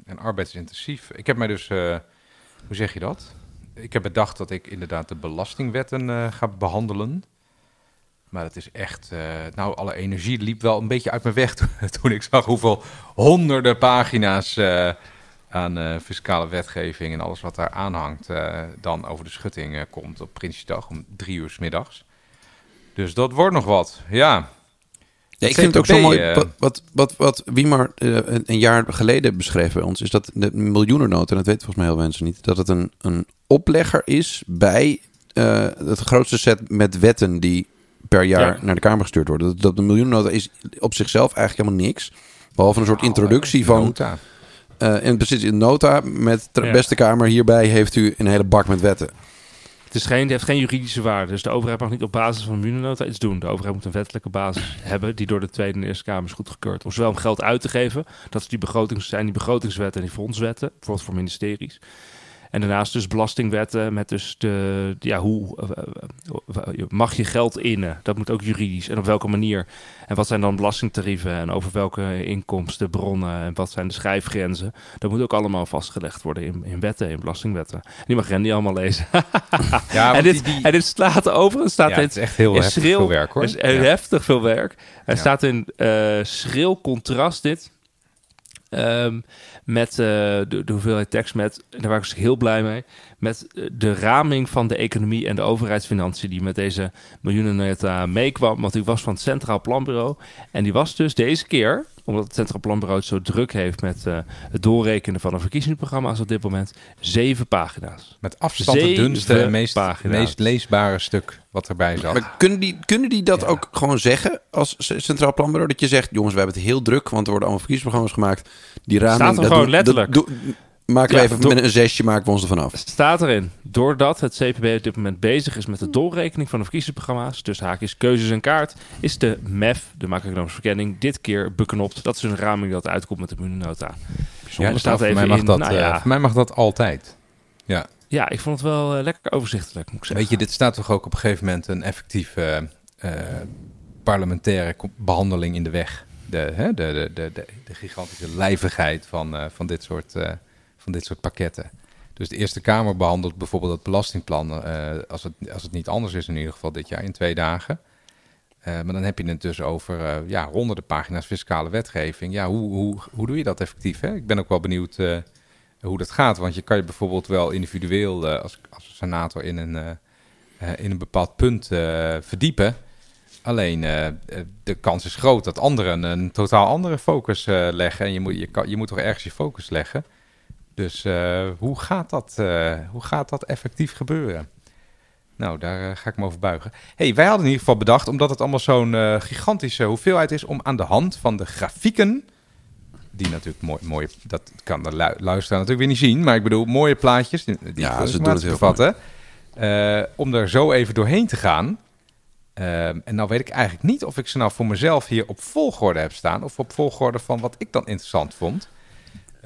en arbeidsintensief. Ik heb mij dus, hoe zeg je dat? Ik heb bedacht dat ik inderdaad de belastingwetten eh, ga behandelen. Maar dat is echt, eh, nou, alle energie liep wel een beetje uit mijn weg toen, ik zag hoeveel honderden pagina's eh, aan fiscale wetgeving en alles wat daar aanhangt, dan over de schutting komt op Prinsjesdag om drie uur s middags. Dus dat wordt nog wat, ja. Ja, ik vind het ook zo mooi. Wat, wat, wat, wat Wiemar eh, een, jaar geleden beschreef bij ons, is dat de miljoenennota, en dat weten volgens mij heel veel mensen niet, dat het een, een oplegger is bij eh, het grootste set met wetten die per jaar Ja. naar de Kamer gestuurd worden. Dat, dat de miljoenennota is op zichzelf eigenlijk helemaal niks. Behalve een soort Nou, introductie eh, van. nota. en precies in nota met de Ja. beste Kamer. Hierbij heeft u een hele bak met wetten. Het, is geen, het heeft geen juridische waarde. Dus de overheid mag niet op basis van een miljoennota iets doen. De overheid moet een wettelijke basis hebben die door de Tweede en Eerste Kamer is goedgekeurd. Om zowel om geld uit te geven, dat is die begrotings, zijn die begrotingswetten en die fondswetten, bijvoorbeeld voor ministeries. En daarnaast dus belastingwetten met dus de, ja, hoe eh, mag je geld innen? Dat moet ook juridisch. En op welke manier? En wat zijn dan belastingtarieven? En over welke inkomsten, bronnen en wat zijn de schrijfgrenzen? Dat moet ook allemaal vastgelegd worden in, in wetten, in belastingwetten. Die mag Randy allemaal lezen. Ja, en, dit, die, die- en dit staat overigens staat ja, dit het is echt heel heftig schril- veel werk hoor. is Ja. heftig veel werk. Ja. staat in schril contrast dit. ehm, met eh, de, de hoeveelheid tekst met, daar was ik dus heel blij mee, met eh, de raming van de economie en de overheidsfinanciën die met deze miljoenennota meekwam. Want die was van het Centraal Planbureau. En die was dus deze keer, omdat het Centraal Planbureau het zo druk heeft met eh, het doorrekenen van de verkiezingsprogramma's op dit moment, zeven pagina's. Met afstand het dunste en meest, pagina's. meest leesbare stuk wat erbij zat. Maar kunnen die, kunnen die dat Ja. ook gewoon zeggen als Centraal Planbureau? Dat je zegt, jongens, we hebben het heel druk, want er worden allemaal verkiezingsprogramma's gemaakt. Die raming, Staat er dat gewoon doen- letterlijk. dat maken we Ja, even door- met een zesje, maken we ons ervan af. staat erin, doordat het CPB op dit moment bezig is met de doorrekening van de verkiezingsprogramma's, dus haakjes, keuzes en kaart, is de MEF, de macro-economische verkenning, dit keer beknopt. Dat is een raming dat uitkomt met de miljoennota. Ja, er staat voor, even mij mag in, dat, nou eh, ja. voor mij mag dat altijd. Ja. Ja, ik vond het wel eh, lekker overzichtelijk, moet ik zeggen. Weet je, dit staat toch ook op een gegeven moment een effectieve eh, parlementaire behandeling in de weg. De, hè, de, de, de, de, de gigantische lijvigheid van, eh, van, dit soort, eh, van dit soort pakketten. Dus de Eerste Kamer behandelt bijvoorbeeld het belastingplan, eh, als, het, als het niet anders is in ieder geval dit jaar, in twee dagen. Eh, maar dan heb je het dus over eh, ja, honderden pagina's fiscale wetgeving. Ja, hoe, hoe, hoe doe je dat effectief? Hè? Ik ben ook wel benieuwd hoe dat gaat. Want je kan je bijvoorbeeld wel individueel als, als senator in een, in een bepaald punt verdiepen. Alleen de kans is groot dat anderen een totaal andere focus leggen. En je moet, je, je moet toch ergens je focus leggen. Dus eh, hoe, gaat dat, eh, hoe gaat dat effectief gebeuren? Nou, daar eh, ga ik me over buigen. hey, wij hadden in ieder geval bedacht, omdat het allemaal zo'n gigantische hoeveelheid is, om aan de hand van de grafieken, die natuurlijk mooi, mooi dat kan de lu- luisteraar natuurlijk weer niet zien, maar ik bedoel mooie plaatjes, die, Ja, ze doen het heel bevatten, om er zo even doorheen te gaan. En nou weet ik eigenlijk niet of ik ze nou voor mezelf hier op volgorde heb staan, of op volgorde van wat ik dan interessant vond.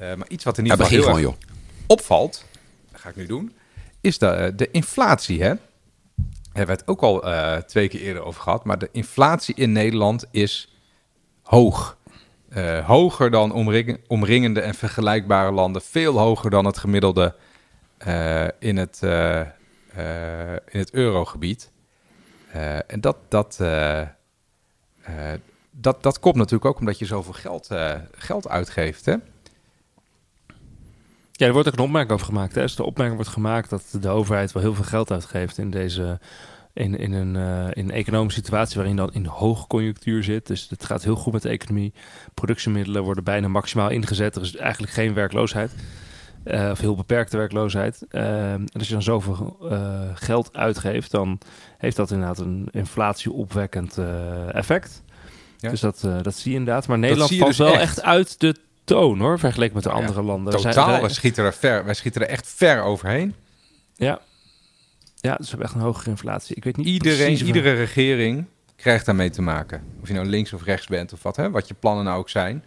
Eh, maar iets wat in ieder geval begin heel gewoon, erg joh. opvalt, dat ga ik nu doen, is de, eh, de inflatie. Hè? Daar hebben we het ook al eh, twee keer eerder over gehad. Maar de inflatie in Nederland is hoog. Hoger dan omring- omringende en vergelijkbare landen. Veel hoger dan het gemiddelde in, het, in het eurogebied. En dat, dat, dat, dat komt natuurlijk ook omdat je zoveel geld, geld uitgeeft. Hè? Ja, er wordt ook een opmerking over gemaakt. Hè? Dus de opmerking wordt gemaakt dat de overheid wel heel veel geld uitgeeft in deze. In, in, een, eh, in een economische situatie waarin dan in hoogconjunctuur zit. Dus het gaat heel goed met de economie. Productiemiddelen worden bijna maximaal ingezet. Er is eigenlijk geen werkloosheid. Eh, of heel beperkte werkloosheid. Eh, en als je dan zoveel eh, geld uitgeeft, dan heeft dat inderdaad een inflatieopwekkend effect. Ja. Dus dat, dat zie je inderdaad. Maar Nederland valt dus wel echt. echt uit de toon hoor, vergeleken met de Ja, andere landen. Totaal, wij- wij schieten, er ver, wij schieten er echt ver overheen. Ja. Ja, dus we hebben echt een hogere inflatie. Ik weet niet Iedereen, iedere regering krijgt daarmee te maken. Of je nou links of rechts bent of wat, hè, wat je plannen nou ook zijn.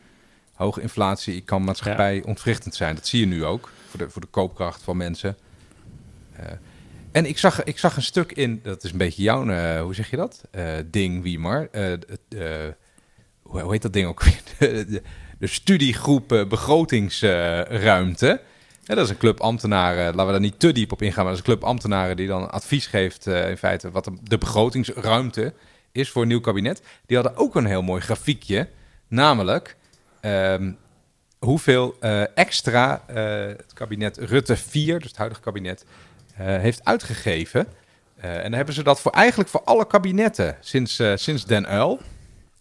Hoge inflatie kan maatschappij ontwrichtend zijn. Dat zie je nu ook voor de, voor de koopkracht van mensen. Eh, en ik zag, ik zag een stuk in, dat is een beetje jouw, eh, hoe zeg je dat? Eh, ding, eh, hoe, hoe heet dat ding ook weer? De, studiegroep eh, begrotingsruimte. Ja, dat is een club ambtenaren, laten we daar niet te diep op ingaan, maar dat is een club ambtenaren die dan advies geeft eh, in feite wat de, begrotingsruimte is voor een nieuw kabinet. Die hadden ook een heel mooi grafiekje, namelijk ehm, hoeveel eh, extra het kabinet Rutte 4, dus het huidige kabinet, heeft uitgegeven. En dan hebben ze dat voor eigenlijk voor alle kabinetten sinds, sinds Den Uil.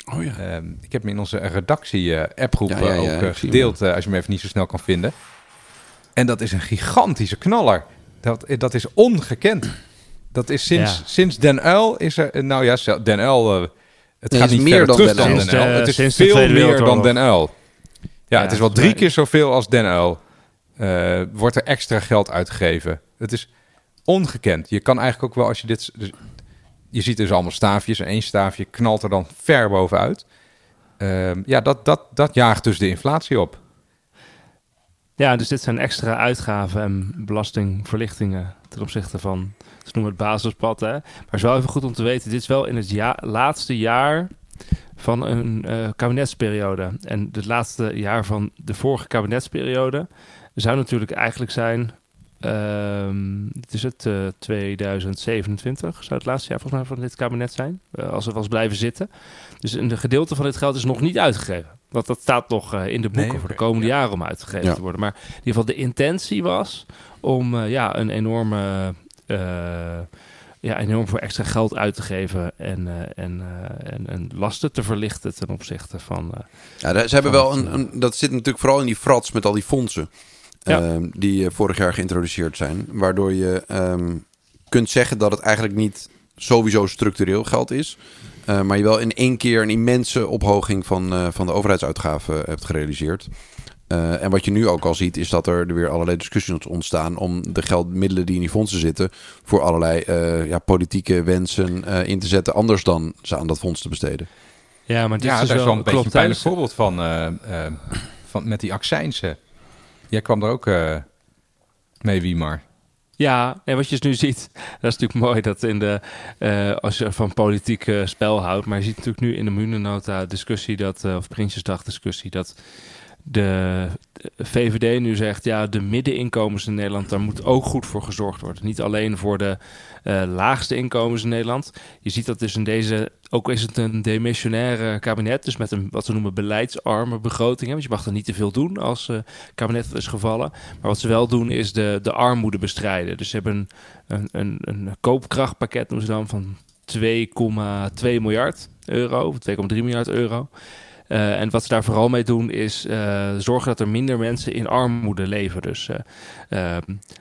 Oh ja. Ehm, ik heb hem in onze redactie-appgroep Ja, ja, ja, ook eh, gedeeld, eh, als je hem even niet zo snel kan vinden. En dat is een gigantische knaller. Dat, eh, dat is ongekend. Dat is sinds, sinds Den Uil is er... Nou ja, Den Uil... het gaat niet meer dan terug Den dan Uyl. Den Uil. Het is sinds veel meer dan. Den Uil. Ja, het is wel drie keer zoveel als Den Uil. wordt er extra geld uitgegeven. Het is ongekend. Je kan eigenlijk ook wel als je dit... Je ziet dus allemaal staafjes. En één staafje knalt er dan ver bovenuit. Ehm, ja, dat, dat, dat jaagt dus de inflatie op. Ja, dus dit zijn extra uitgaven en belastingverlichtingen ten opzichte van, ze noemen het basispad. Hè? Maar het is wel even goed om te weten, dit is wel in het laatste jaar van een eh, kabinetsperiode. En het laatste jaar van de vorige kabinetsperiode zou natuurlijk eigenlijk zijn, ehm het is het eh, 2027, zou het laatste jaar volgens mij van dit kabinet zijn, eh, als het was blijven zitten. Dus een gedeelte van dit geld is nog niet uitgegeven. Want dat staat nog eh, in de boeken Nee, voor de komende ja. jaren om uitgegeven Ja. te worden. Maar in ieder geval de intentie was om eh, ja, een enorme... eh, ja, enorm voor extra geld uit te geven en, eh, en, eh, en, en lasten te verlichten ten opzichte van... eh, Ja, ze hebben wel een, een. Dat zit natuurlijk vooral in die frats met al die fondsen. Ja. ehm, die eh, vorig jaar geïntroduceerd zijn. Waardoor je ehm, kunt zeggen dat het eigenlijk niet sowieso structureel geld is. eh, maar je wel in één keer een immense ophoging van, eh, van de overheidsuitgaven hebt gerealiseerd. Eh, en wat je nu ook al ziet, is dat er weer allerlei discussies ontstaan om de geldmiddelen die in die fondsen zitten, voor allerlei eh, ja, politieke wensen eh, in te zetten, anders dan ze aan dat fonds te besteden. ja, maar dit Ja, is daar is wel een beetje een pijnlijk voorbeeld van, eh, eh, van met die accijnsen. Jij kwam er ook eh, mee, Wiemar. Ja, en wat je dus nu ziet, dat is natuurlijk mooi dat in de, eh, als je van politiek eh, spel houdt, maar je ziet natuurlijk nu in de Munenota discussie, dat, of Prinsjesdag discussie, dat de VVD nu zegt, ja, de middeninkomens in Nederland, daar moet ook goed voor gezorgd worden. Niet alleen voor de eh, laagste inkomens in Nederland. Je ziet dat dus in deze, ook is het een demissionaire kabinet, dus met een wat ze noemen beleidsarme begroting. hè, Want je mag er niet te veel doen als eh kabinet is gevallen. Maar wat ze wel doen is de, de armoede bestrijden. Dus ze hebben een, een, een koopkrachtpakket, noemen ze dan, van 2,2 miljard euro, of 2,3 miljard euro. Eh, en wat ze daar vooral mee doen is eh, zorgen dat er minder mensen in armoede leven. Dus eh,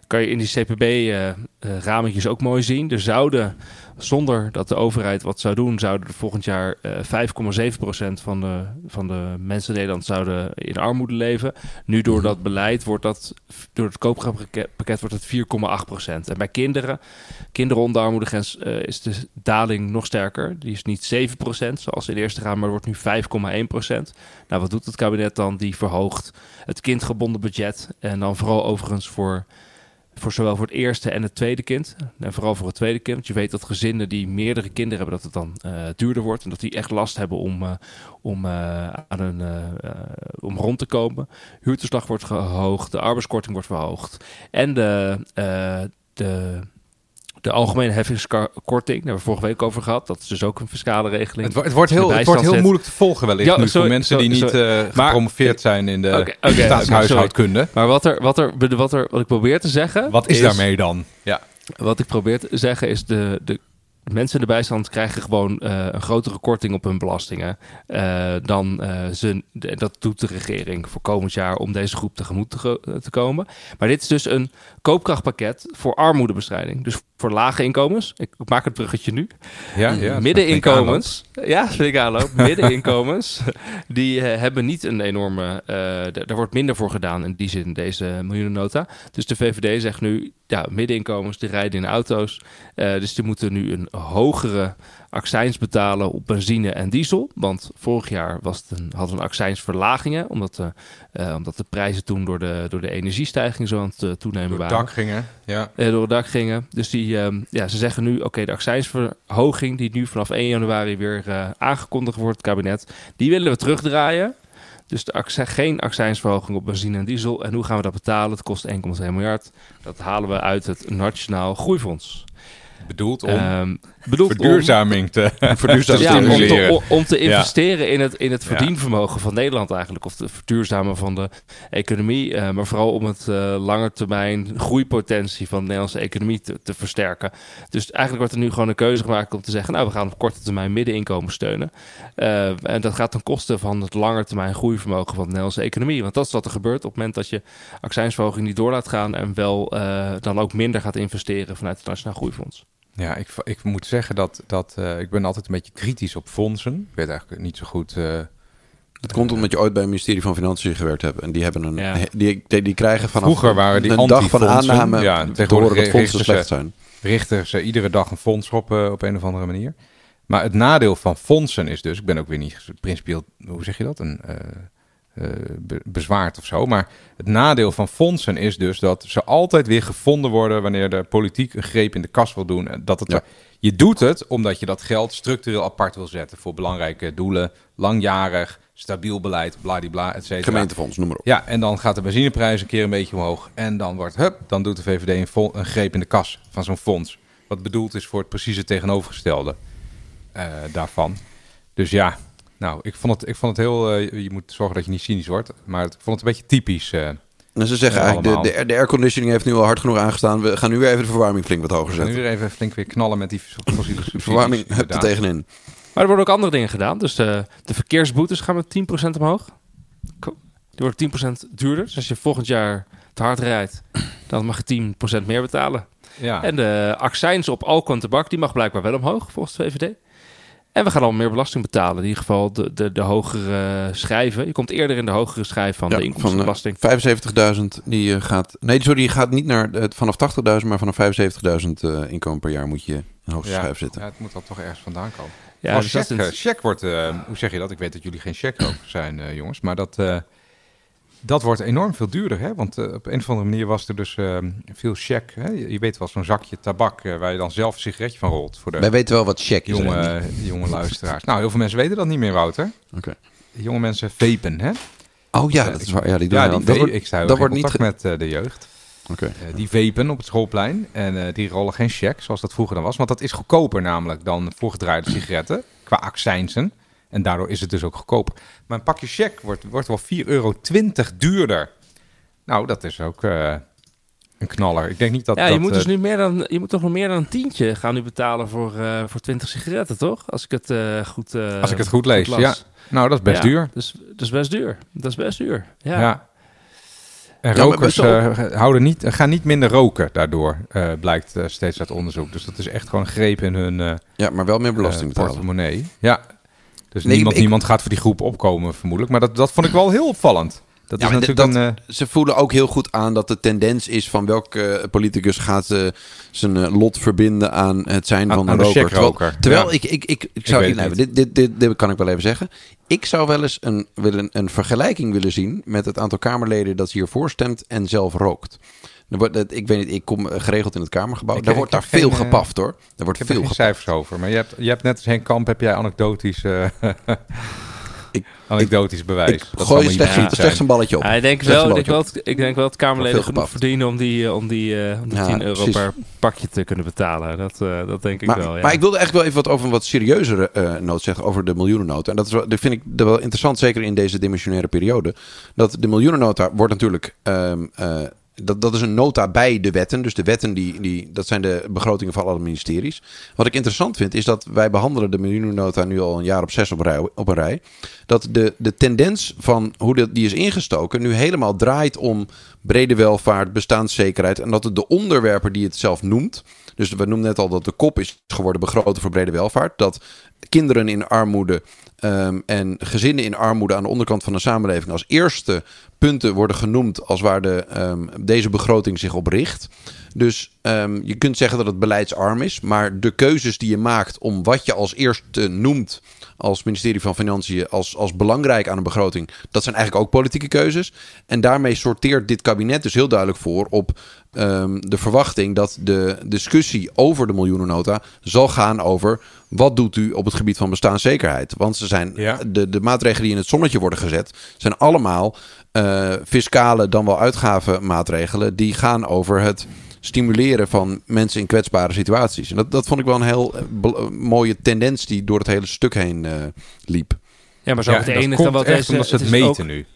kan je in die CPB-rametjes ook mooi zien. Er zouden, zonder dat de overheid wat zou doen, zouden er volgend jaar eh 5,7% van de, van de mensen in Nederland zouden in armoede leven. Nu door dat beleid wordt dat, door het koopkrachtpakket wordt het 4,8%. En bij kinderen, kinderen onder de armoedegrens, eh, is de daling nog sterker. Die is niet 7% zoals in de eerste raam, maar wordt nu 5,1%. Nou, wat doet het kabinet dan? Die verhoogt het kindgebonden budget. En dan vooral overigens voor, voor zowel voor het eerste en het tweede kind. En vooral voor het tweede kind. Want je weet dat gezinnen die meerdere kinderen hebben, dat het dan eh, duurder wordt. En dat die echt last hebben om, eh, om, eh, aan om rond te komen. Huurtoeslag wordt verhoogd, de arbeidskorting wordt verhoogd. En de, de, de algemene heffingskorting, daar hebben we vorige week over gehad. Dat is dus ook een fiscale regeling. Het, wo- het wordt heel, het wordt heel moeilijk te volgen wellicht Ja, nu sorry, voor mensen die niet Maar- gepromoveerd zijn in de staatshuishoudkunde. Maar wat, er, wat, er, wat, er, wat ik probeer te zeggen... Wat is, daarmee dan? Ja. Wat ik probeer te zeggen is... de, de mensen in de bijstand krijgen gewoon eh, een grotere korting op hun belastingen... eh, dan ze... dat doet de regering voor komend jaar... om deze groep tegemoet te komen. Maar dit is dus een koopkrachtpakket voor armoedebestrijding. Dus voor lage inkomens. Ik ik maak het bruggetje nu. Ja, ja, middeninkomens. Ja, vind ik aanloop. Middeninkomens. die eh, hebben niet een enorme. eh d- daar wordt minder voor gedaan in die zin, deze miljoenennota. Dus de VVD zegt nu. Ja, middeninkomens die rijden in auto's. eh, dus die moeten nu een hogere accijns betalen op benzine en diesel. Want vorig jaar was het een, hadden we een accijnsverlagingen. Omdat de, eh, omdat de prijzen toen door de, door de energiestijging zo aan het eh, toenemen Door het waren dak gingen. Ja. eh, door het dak gingen. Dus die, ehm, ja, ze zeggen nu, oké, de accijnsverhoging die nu vanaf 1 januari weer aangekondigd wordt, het kabinet, die willen we terugdraaien. Dus de acci- geen accijnsverhoging op benzine en diesel. En hoe gaan we dat betalen? Het kost 1,2 miljard. Dat halen we uit het Nationaal Groeifonds. Bedoeld om Ehm, bedoeld om- verduurzaming te Verduurzaming ja, om, te, stimuleren. om- te Ja. investeren in het, in het verdienvermogen van Nederland eigenlijk. Of het verduurzamen van de economie. eh, maar vooral om het eh lange termijn groeipotentie van de Nederlandse economie te, te versterken. Dus eigenlijk wordt er nu gewoon een keuze gemaakt om te zeggen... nou, we gaan op korte termijn middeninkomen steunen. Eh, en dat gaat ten koste van het lange termijn groeivermogen van de Nederlandse economie. Want dat is wat er gebeurt op het moment dat je accijnsverhoging niet door laat gaan... en wel dan ook minder gaat investeren vanuit het Nationaal Groeifonds. Ja, ik, ik moet zeggen dat, dat eh, ik ben altijd een beetje kritisch op fondsen. Ik weet eigenlijk niet zo goed. eh, Dat komt omdat je ooit bij het ministerie van Financiën gewerkt hebt. En die hebben een. Ja. Die, die, die krijgen vanaf Vroeger waren die een dag van aanname Ja, dat fondsen richten slecht ze- zijn. richten ze iedere dag een fonds op eh, op een of andere manier. Maar het nadeel van fondsen is dus, ik ben ook weer niet principieel, hoe zeg je dat, een be- bezwaard of zo. Maar het nadeel van fondsen is dus dat ze altijd weer gevonden worden wanneer de politiek een greep in de kas wil doen. En Dat het, Ja. Je doet het omdat je dat geld structureel apart wil zetten voor belangrijke doelen, langjarig, stabiel beleid, bladibla, et cetera. Gemeentefonds, noem maar op. Ja, en dan gaat de benzineprijs een keer een beetje omhoog. En dan wordt, hup, dan doet de VVD een, vol- een greep in de kas van zo'n fonds. Wat bedoeld is voor het precieze tegenovergestelde eh, daarvan. Dus ja, nou, ik vond het, ik vond het heel... eh, je moet zorgen dat je niet cynisch wordt. Maar ik vond het een beetje typisch. eh. En ze zeggen Ja, eigenlijk, de, de, de airconditioning heeft nu al hard genoeg aangestaan. We gaan nu weer even de verwarming flink wat hoger we gaan nu zetten. weer even flink weer knallen met die fossiele subsidies. Verwarming er tegenin. Maar er worden ook andere dingen gedaan. Dus de, de verkeersboetes gaan met 10% omhoog. Die worden 10% duurder. Dus als je volgend jaar te hard rijdt, dan mag je 10% meer betalen. Ja. En de accijns op alcohol en tabak, die mag blijkbaar wel omhoog, volgens de VVD. En we gaan al meer belasting betalen. In ieder geval de, de, de hogere schijven. Je komt eerder in de hogere schijf van Ja, de inkomstenbelasting. Van 75.000 die eh, gaat... Nee, sorry, die gaat niet naar het vanaf 80.000, maar vanaf 75.000 eh, inkomen per jaar moet je in de hoogste ja, schijf zitten. ja, het moet dan toch ergens vandaan komen. ja, dus check, een- eh, check wordt, eh, hoe zeg je dat? Ik weet dat jullie geen checkroker zijn, eh, jongens. Maar dat, eh, dat wordt enorm veel duurder. Hè? Want eh, op een of andere manier was er dus eh, veel check. Hè? Je, je weet wel, zo'n zakje tabak eh, waar je dan zelf een sigaretje van rolt. Voor de Wij weten wel wat check is. jonge, jonge luisteraars. Nou, heel veel mensen weten dat niet meer, Wouter. Oké. Jonge mensen vapen, hè? Oh ja, dat is waar. Ja, die doen Ja, die dat wordt, ik sta dat wordt niet met de jeugd. Die vapen op het schoolplein. En die rollen geen check, zoals dat vroeger dan was. Want dat is goedkoper namelijk dan voorgedraaide sigaretten. Qua accijnsen. En daardoor is het dus ook goedkoper. Maar een pakje check wordt, wordt wel 4,20 euro duurder. Nou, dat is ook eh, een knaller. Ik denk niet dat ja, je moet eh, dus nu meer dan, je moet toch nog meer dan een tientje gaan nu betalen voor, eh, voor 20 sigaretten, toch? Als ik het eh, goed eh, Als ik het goed lees, las. ja. Nou, dat is best Ja, duur. Dus, dat is best duur. Dat is best duur. Ja. Ja. En rokers eh, houden niet, gaan niet minder roken daardoor, eh, blijkt eh, steeds uit onderzoek. Dus dat is echt gewoon een greep in hun eh, Ja, maar wel meer belasting eh, betalen. portemonnee. Ja. Dus Nee, niemand, ik- niemand gaat voor die groep opkomen, vermoedelijk. Maar dat, dat vond ik wel heel opvallend. Dat Ja, is natuurlijk dat- een... eh, Ze voelen ook heel goed aan dat de tendens is van welke eh, politicus gaat eh, zijn lot verbinden aan het zijn Aan- van een roker. Terwijl, checkroker. terwijl Ja. ik, ik, ik, ik zou, nee, niet. dit, dit, dit, dit kan ik wel even zeggen. Ik zou wel eens een, willen, een vergelijking willen zien met het aantal Kamerleden dat hiervoor stemt en zelf rookt. Er ik weet niet, ik kom eh, geregeld in het Kamergebouw. Ik- daar ik wordt heb daar veel geen, eh, gepaft hoor. Er wordt ik heb er veel geen gepaft. cijfers over. Maar je hebt, je hebt net als Henk Kamp, heb jij anekdotisch, eh Ik- anekdotisch bewijs. Ik Dat gooi maar slechts, iemand slechts zijn. een balletje op. Ja, ik denk wel, een ik wel, dat- ik denk wel dat Kamerleden Veel genoeg gepaft. verdienen om die, eh, om die, eh, om die Ja, 10 euro precies. per pakje te kunnen betalen. Dat, eh, dat denk ik maar, wel, ja. maar ik wilde eigenlijk wel even wat over een wat serieuzere eh noot zeggen over de miljoenennota. En dat, is wel, dat vind ik wel interessant, zeker in deze dimensionaire periode. Dat de miljoenennota wordt natuurlijk. Dat, dat is een nota bij de wetten. Dus de wetten, die, die, dat zijn de begrotingen van alle ministeries. Wat ik interessant vind, is dat wij behandelen de miljoenennota nu al een jaar op zes op, rij, op een rij. Dat de, de tendens van hoe dat, die is ingestoken nu helemaal draait om brede welvaart, bestaanszekerheid. En dat het de onderwerpen die het zelf noemt. Dus we noemden net al dat de kop is geworden begroten voor brede welvaart. Dat kinderen in armoede ehm, en gezinnen in armoede aan de onderkant van de samenleving als eerste punten worden genoemd als waar de, ehm, deze begroting zich op richt. Dus ehm, je kunt zeggen dat het beleidsarm is, maar de keuzes die je maakt om wat je als eerste noemt als ministerie van Financiën als, als belangrijk aan een begroting, dat zijn eigenlijk ook politieke keuzes. En daarmee sorteert dit kabinet dus heel duidelijk voor op ehm, de verwachting dat de discussie over de miljoenennota zal gaan over wat doet u op het gebied van bestaanszekerheid. Want ze zijn Ja. de, de maatregelen die in het zonnetje worden gezet, zijn allemaal eh, fiscale dan wel uitgavenmaatregelen die gaan over het stimuleren van mensen in kwetsbare situaties. En dat, dat vond ik wel een heel mooie tendens die door het hele stuk heen liep. Ja, maar zo het enige wat deze, omdat ze het, meten nu.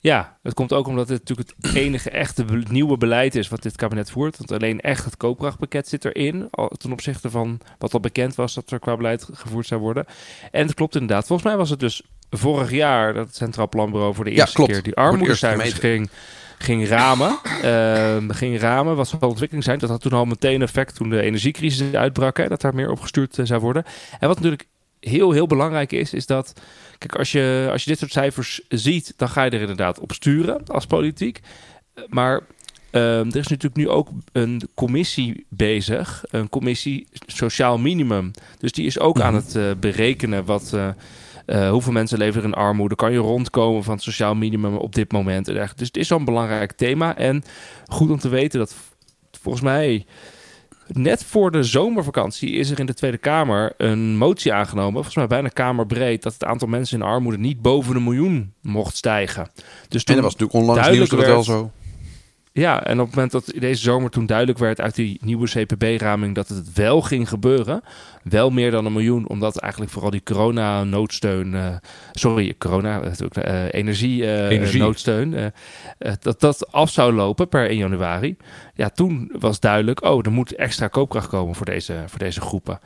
Ja, het komt ook omdat het natuurlijk het enige echte nieuwe beleid is wat dit kabinet voert. Want alleen echt het koopkrachtpakket zit erin. Ten opzichte van wat al bekend was dat er qua beleid gevoerd zou worden. En het klopt inderdaad. Volgens mij was het dus vorig jaar dat het Centraal Planbureau voor de eerste keer die armoedecijfers ging, ging ramen. Uh, ging ramen wat zal ontwikkeling zijn. Dat had toen al meteen effect toen de energiecrisis uitbrak. Hè, dat daar meer op gestuurd eh, zou worden. En wat natuurlijk heel, heel belangrijk is, is dat Kijk, als je, als je dit soort cijfers ziet, dan ga je er inderdaad op sturen als politiek. Maar ehm, er is natuurlijk nu ook een commissie bezig, een commissie Sociaal Minimum. Dus die is ook mhm. aan het uh, berekenen wat, uh, uh, hoeveel mensen leven er in armoede. Kan je rondkomen van het sociaal minimum op dit moment? Dus het is zo'n belangrijk thema. En goed om te weten dat volgens mij Net voor de zomervakantie is er in de Tweede Kamer een motie aangenomen, volgens mij bijna kamerbreed, dat het aantal mensen in armoede niet boven de miljoen mocht stijgen. Dus toen en dat was natuurlijk onlangs nieuws dat het wel zo. Ja, en op het moment dat deze zomer toen duidelijk werd uit die nieuwe CPB-raming dat het wel ging gebeuren, wel meer dan een miljoen, omdat eigenlijk vooral die corona-noodsteun, uh, sorry, corona, uh, energie-noodsteun, uh, Energie. dat dat af zou lopen per 1 januari. Ja, toen was duidelijk, oh, er moet extra koopkracht komen voor deze, voor deze groepen.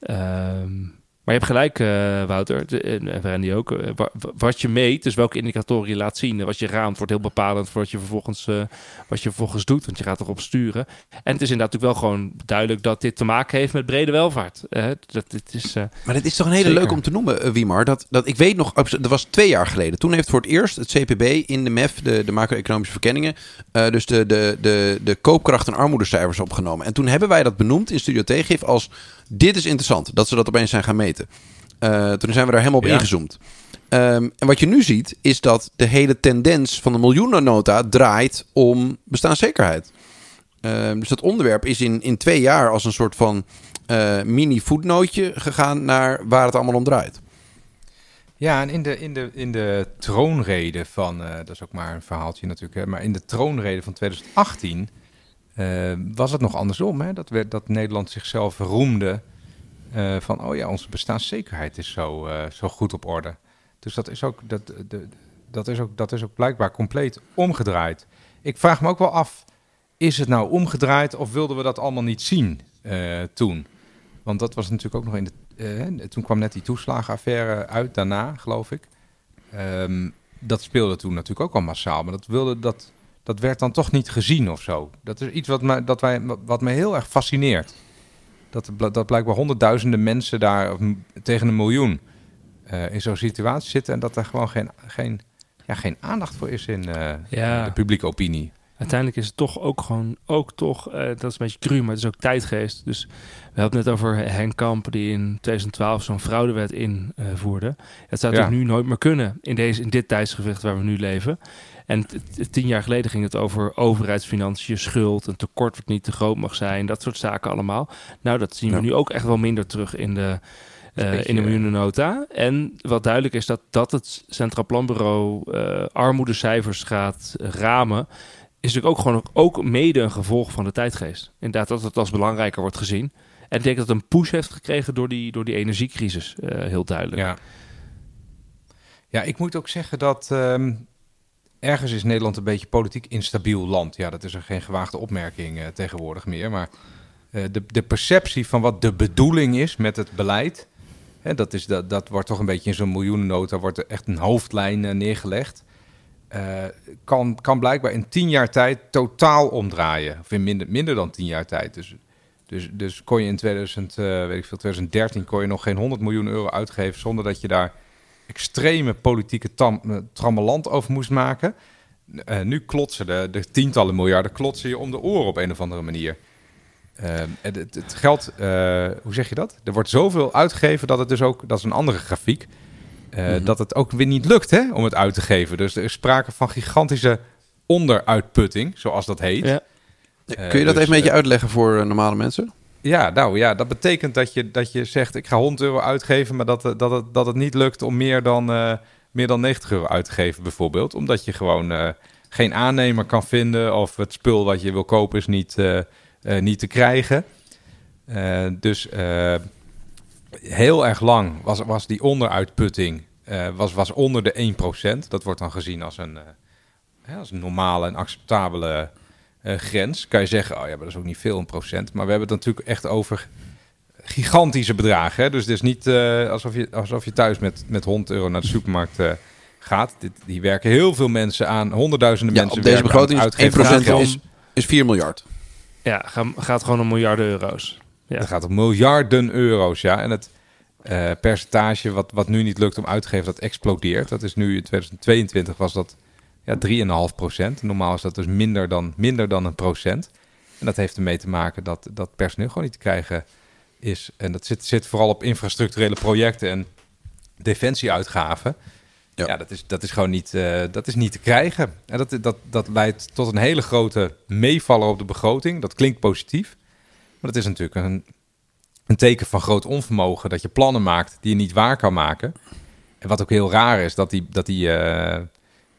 Ehm maar je hebt gelijk, uh, Wouter, en Randy ook. Uh, wat je meet, dus welke indicatoren je laat zien, wat je raamt, wordt heel bepalend voor wat je vervolgens, uh, wat je vervolgens doet. Want je gaat erop sturen. En het is inderdaad natuurlijk wel gewoon duidelijk dat dit te maken heeft met brede welvaart. dat, dit is, maar het is toch een hele leuk om te noemen, Wiemar. Dat, dat, ik weet nog, dat was twee jaar geleden. Toen heeft voor het eerst het CPB in de MEF, de, de macro-economische verkenningen, dus de, de, de, de koopkracht- en armoedecijfers opgenomen. En toen hebben wij dat benoemd in Studio Tegif als dit is interessant, dat ze dat opeens zijn gaan meten. Uh, toen zijn we daar helemaal op ingezoomd. Um, en wat je nu ziet, is dat de hele tendens van de miljoenennota draait om bestaanszekerheid. Um, dus dat onderwerp is in, in twee jaar als een soort van uh, mini-voetnootje gegaan naar waar het allemaal om draait. Ja, en in de, in de, in de troonrede van, uh, dat is ook maar een verhaaltje natuurlijk, hè, maar in de troonrede van 2018 uh, was het nog andersom. Hè? Dat, werd, dat Nederland zichzelf roemde uh, van, oh ja, onze bestaanszekerheid is zo, uh, zo goed op orde. Dus dat is, ook, dat, de, dat, is ook, dat is ook blijkbaar compleet omgedraaid. Ik vraag me ook wel af, is het nou omgedraaid of wilden we dat allemaal niet zien toen? Want dat was natuurlijk ook nog in de... toen kwam net die toeslagenaffaire uit, daarna geloof ik. Um, dat speelde toen natuurlijk ook al massaal. Maar dat wilde dat dat werd dan toch niet gezien of zo. Dat is iets wat me, dat wij, wat me heel erg fascineert. Dat, dat blijkbaar honderdduizenden mensen daar tegen een miljoen uh, in zo'n situatie zitten en dat er gewoon geen, geen, ja, geen aandacht voor is in uh, ja. de publieke opinie. Uiteindelijk is het toch ook gewoon, ook toch, uh, dat is een beetje cru, maar het is ook tijdgeest. Dus we hadden het net over Henk Kamp die in 2012 zo'n fraudewet invoerde. het zou ja. natuurlijk nu nooit meer kunnen in, deze, in dit tijdsgewicht waar we nu leven. En tien jaar geleden ging het over overheidsfinanciën, schuld, een tekort wat niet te groot mag zijn, dat soort zaken allemaal. Nou, dat zien we nu ook echt wel minder terug in de, uh, in de miljoenennota. En wat duidelijk is dat, dat het Centraal Planbureau uh, armoedecijfers gaat ramen, is natuurlijk ook gewoon ook mede een gevolg van de tijdgeest. Inderdaad, dat het als belangrijker wordt gezien. En ik denk dat het een push heeft gekregen door die, door die energiecrisis, uh, heel duidelijk. Ja. Ja, ik moet ook zeggen dat um, ergens is Nederland een beetje politiek instabiel land. Ja, dat is er geen gewaagde opmerking uh, tegenwoordig meer. Maar uh, de, de perceptie van wat de bedoeling is met het beleid... Hè, dat, is, dat, dat wordt toch een beetje in zo'n miljoenennota... wordt er echt een hoofdlijn uh, neergelegd. kan, kan blijkbaar in tien jaar tijd totaal omdraaien. Of in minder, minder dan tien jaar tijd. Dus, dus, dus kon je in 2000, weet ik veel, 2013 kon je nog geen 100 miljoen euro uitgeven... zonder dat je daar extreme politieke tam, eh, trammeland over moest maken. Uh, nu klotsen de, de, tientallen miljarden klotsen je om de oren op een of andere manier. Uh, het, het, geld, hoe zeg je dat? Er wordt zoveel uitgegeven dat het dus ook, dat is een andere grafiek, mm dat het ook weer niet lukt hè, om het uit te geven. Dus er is sprake van gigantische onderuitputting, zoals dat heet. Ja. Kun je dat dus, even een beetje uitleggen voor normale mensen? Ja, nou ja, dat betekent dat je, dat je zegt: ik ga 100 euro uitgeven, maar dat, dat, het, dat het niet lukt om meer dan, uh, meer dan 90 euro uit te geven, bijvoorbeeld. Omdat je gewoon uh, geen aannemer kan vinden of het spul wat je wil kopen is niet, eh, eh, niet te krijgen. Eh, dus eh, heel erg lang was, was die onderuitputting eh, was, was onder de 1%. Dat wordt dan gezien als een, eh, als een normale en acceptabele eh, grens. Kan je zeggen, oh ja, maar dat is ook niet veel, een procent. Maar we hebben het natuurlijk echt over gigantische bedragen. Hè? Dus het is niet eh, alsof, je, alsof je thuis met, met 100 euro naar de supermarkt eh, gaat. Dit, die werken heel veel mensen aan. Honderdduizenden Ja, mensen op deze werken aan het begroting is uitgeven van 1% geld. is, is 4 miljard. Ja, ga- gaat gewoon om miljarden euro's. Ja. Het gaat om miljarden euro's, ja. En het eh, percentage wat, wat nu niet lukt om uit te geven, dat explodeert. Dat is nu in 2022 was dat ja, 3,5 procent. Normaal is dat dus minder dan, minder dan een procent. En dat heeft ermee te maken dat, dat personeel gewoon niet te krijgen is. En dat zit, zit vooral op infrastructurele projecten en defensieuitgaven. Ja. Ja, dat, is, dat is gewoon niet, eh, dat is niet te krijgen. En dat, dat, dat leidt tot een hele grote meevaller op de begroting. Dat klinkt positief. Maar dat is natuurlijk een, een teken van groot onvermogen. Dat je plannen maakt die je niet waar kan maken. En wat ook heel raar is, dat die, dat die, eh,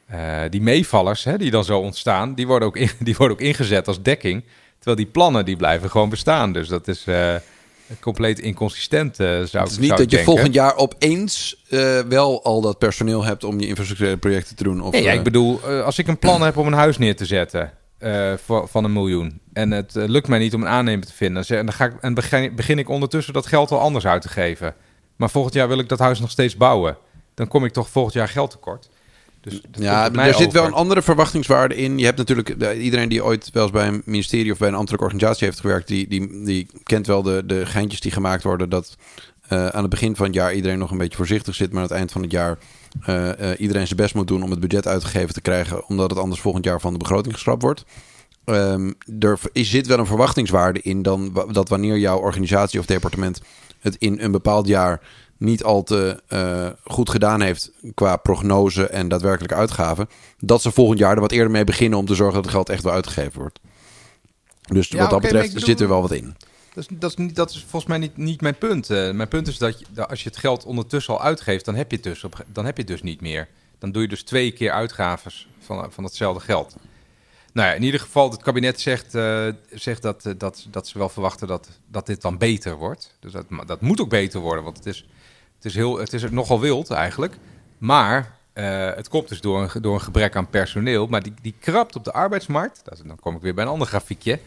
eh, die meevallers hè, die dan zo ontstaan, die worden, ook in- die worden ook ingezet als dekking. Terwijl die plannen die blijven gewoon bestaan. Dus dat is eh, compleet inconsistent, eh, zou, Het is niet ik dat je denken. volgend jaar opeens wel al dat personeel hebt om je infrastructurele projecten te doen. Of, Nee, ja, ik bedoel, als ik een plan heb om een huis neer te zetten voor, van een miljoen en het lukt mij niet om een aannemer te vinden, dan zeg- dan ga ik, en begin, begin ik ondertussen dat geld al anders uit te geven. Maar volgend jaar wil ik dat huis nog steeds bouwen. Dan kom ik toch volgend jaar geld tekort. Dus Ja, er zit wel een andere verwachtingswaarde in. Je hebt natuurlijk eh, iedereen die ooit wel eens bij een ministerie of bij een ambtelijke organisatie heeft gewerkt, die, die, die kent wel de, de geintjes die gemaakt worden. Dat eh, aan het begin van het jaar iedereen nog een beetje voorzichtig zit, maar aan het eind van het jaar eh, iedereen zijn best moet doen om het budget uitgegeven te krijgen, omdat het anders volgend jaar van de begroting geschrapt wordt. Ehm, er is- zit wel een verwachtingswaarde in dan dat wanneer jouw organisatie of departement het in een bepaald jaar niet al te eh, goed gedaan heeft qua prognose en daadwerkelijke uitgaven, dat ze volgend jaar er wat eerder mee beginnen om te zorgen dat het geld echt wel uitgegeven wordt. Dus Ja, wat dat betreft zit er wel wat in. Dat is, dat, is niet, dat is volgens mij niet, niet mijn punt. Eh, mijn punt is dat, je, als je het geld ondertussen al uitgeeft, dan heb je het dus, op, dan heb je dus niet meer. Dan doe je dus twee keer uitgaves van, van hetzelfde geld. Nou ja, in ieder geval, het kabinet zegt, eh, zegt dat, dat, dat ze wel verwachten dat, dat dit dan beter wordt. Dus dat, dat moet ook beter worden, want het is, het is, heel, het is nogal wild eigenlijk. Maar eh, het komt dus door een, door een gebrek aan personeel. Maar die, die krapt op de arbeidsmarkt. Dat, dan kom ik weer bij een ander grafiekje.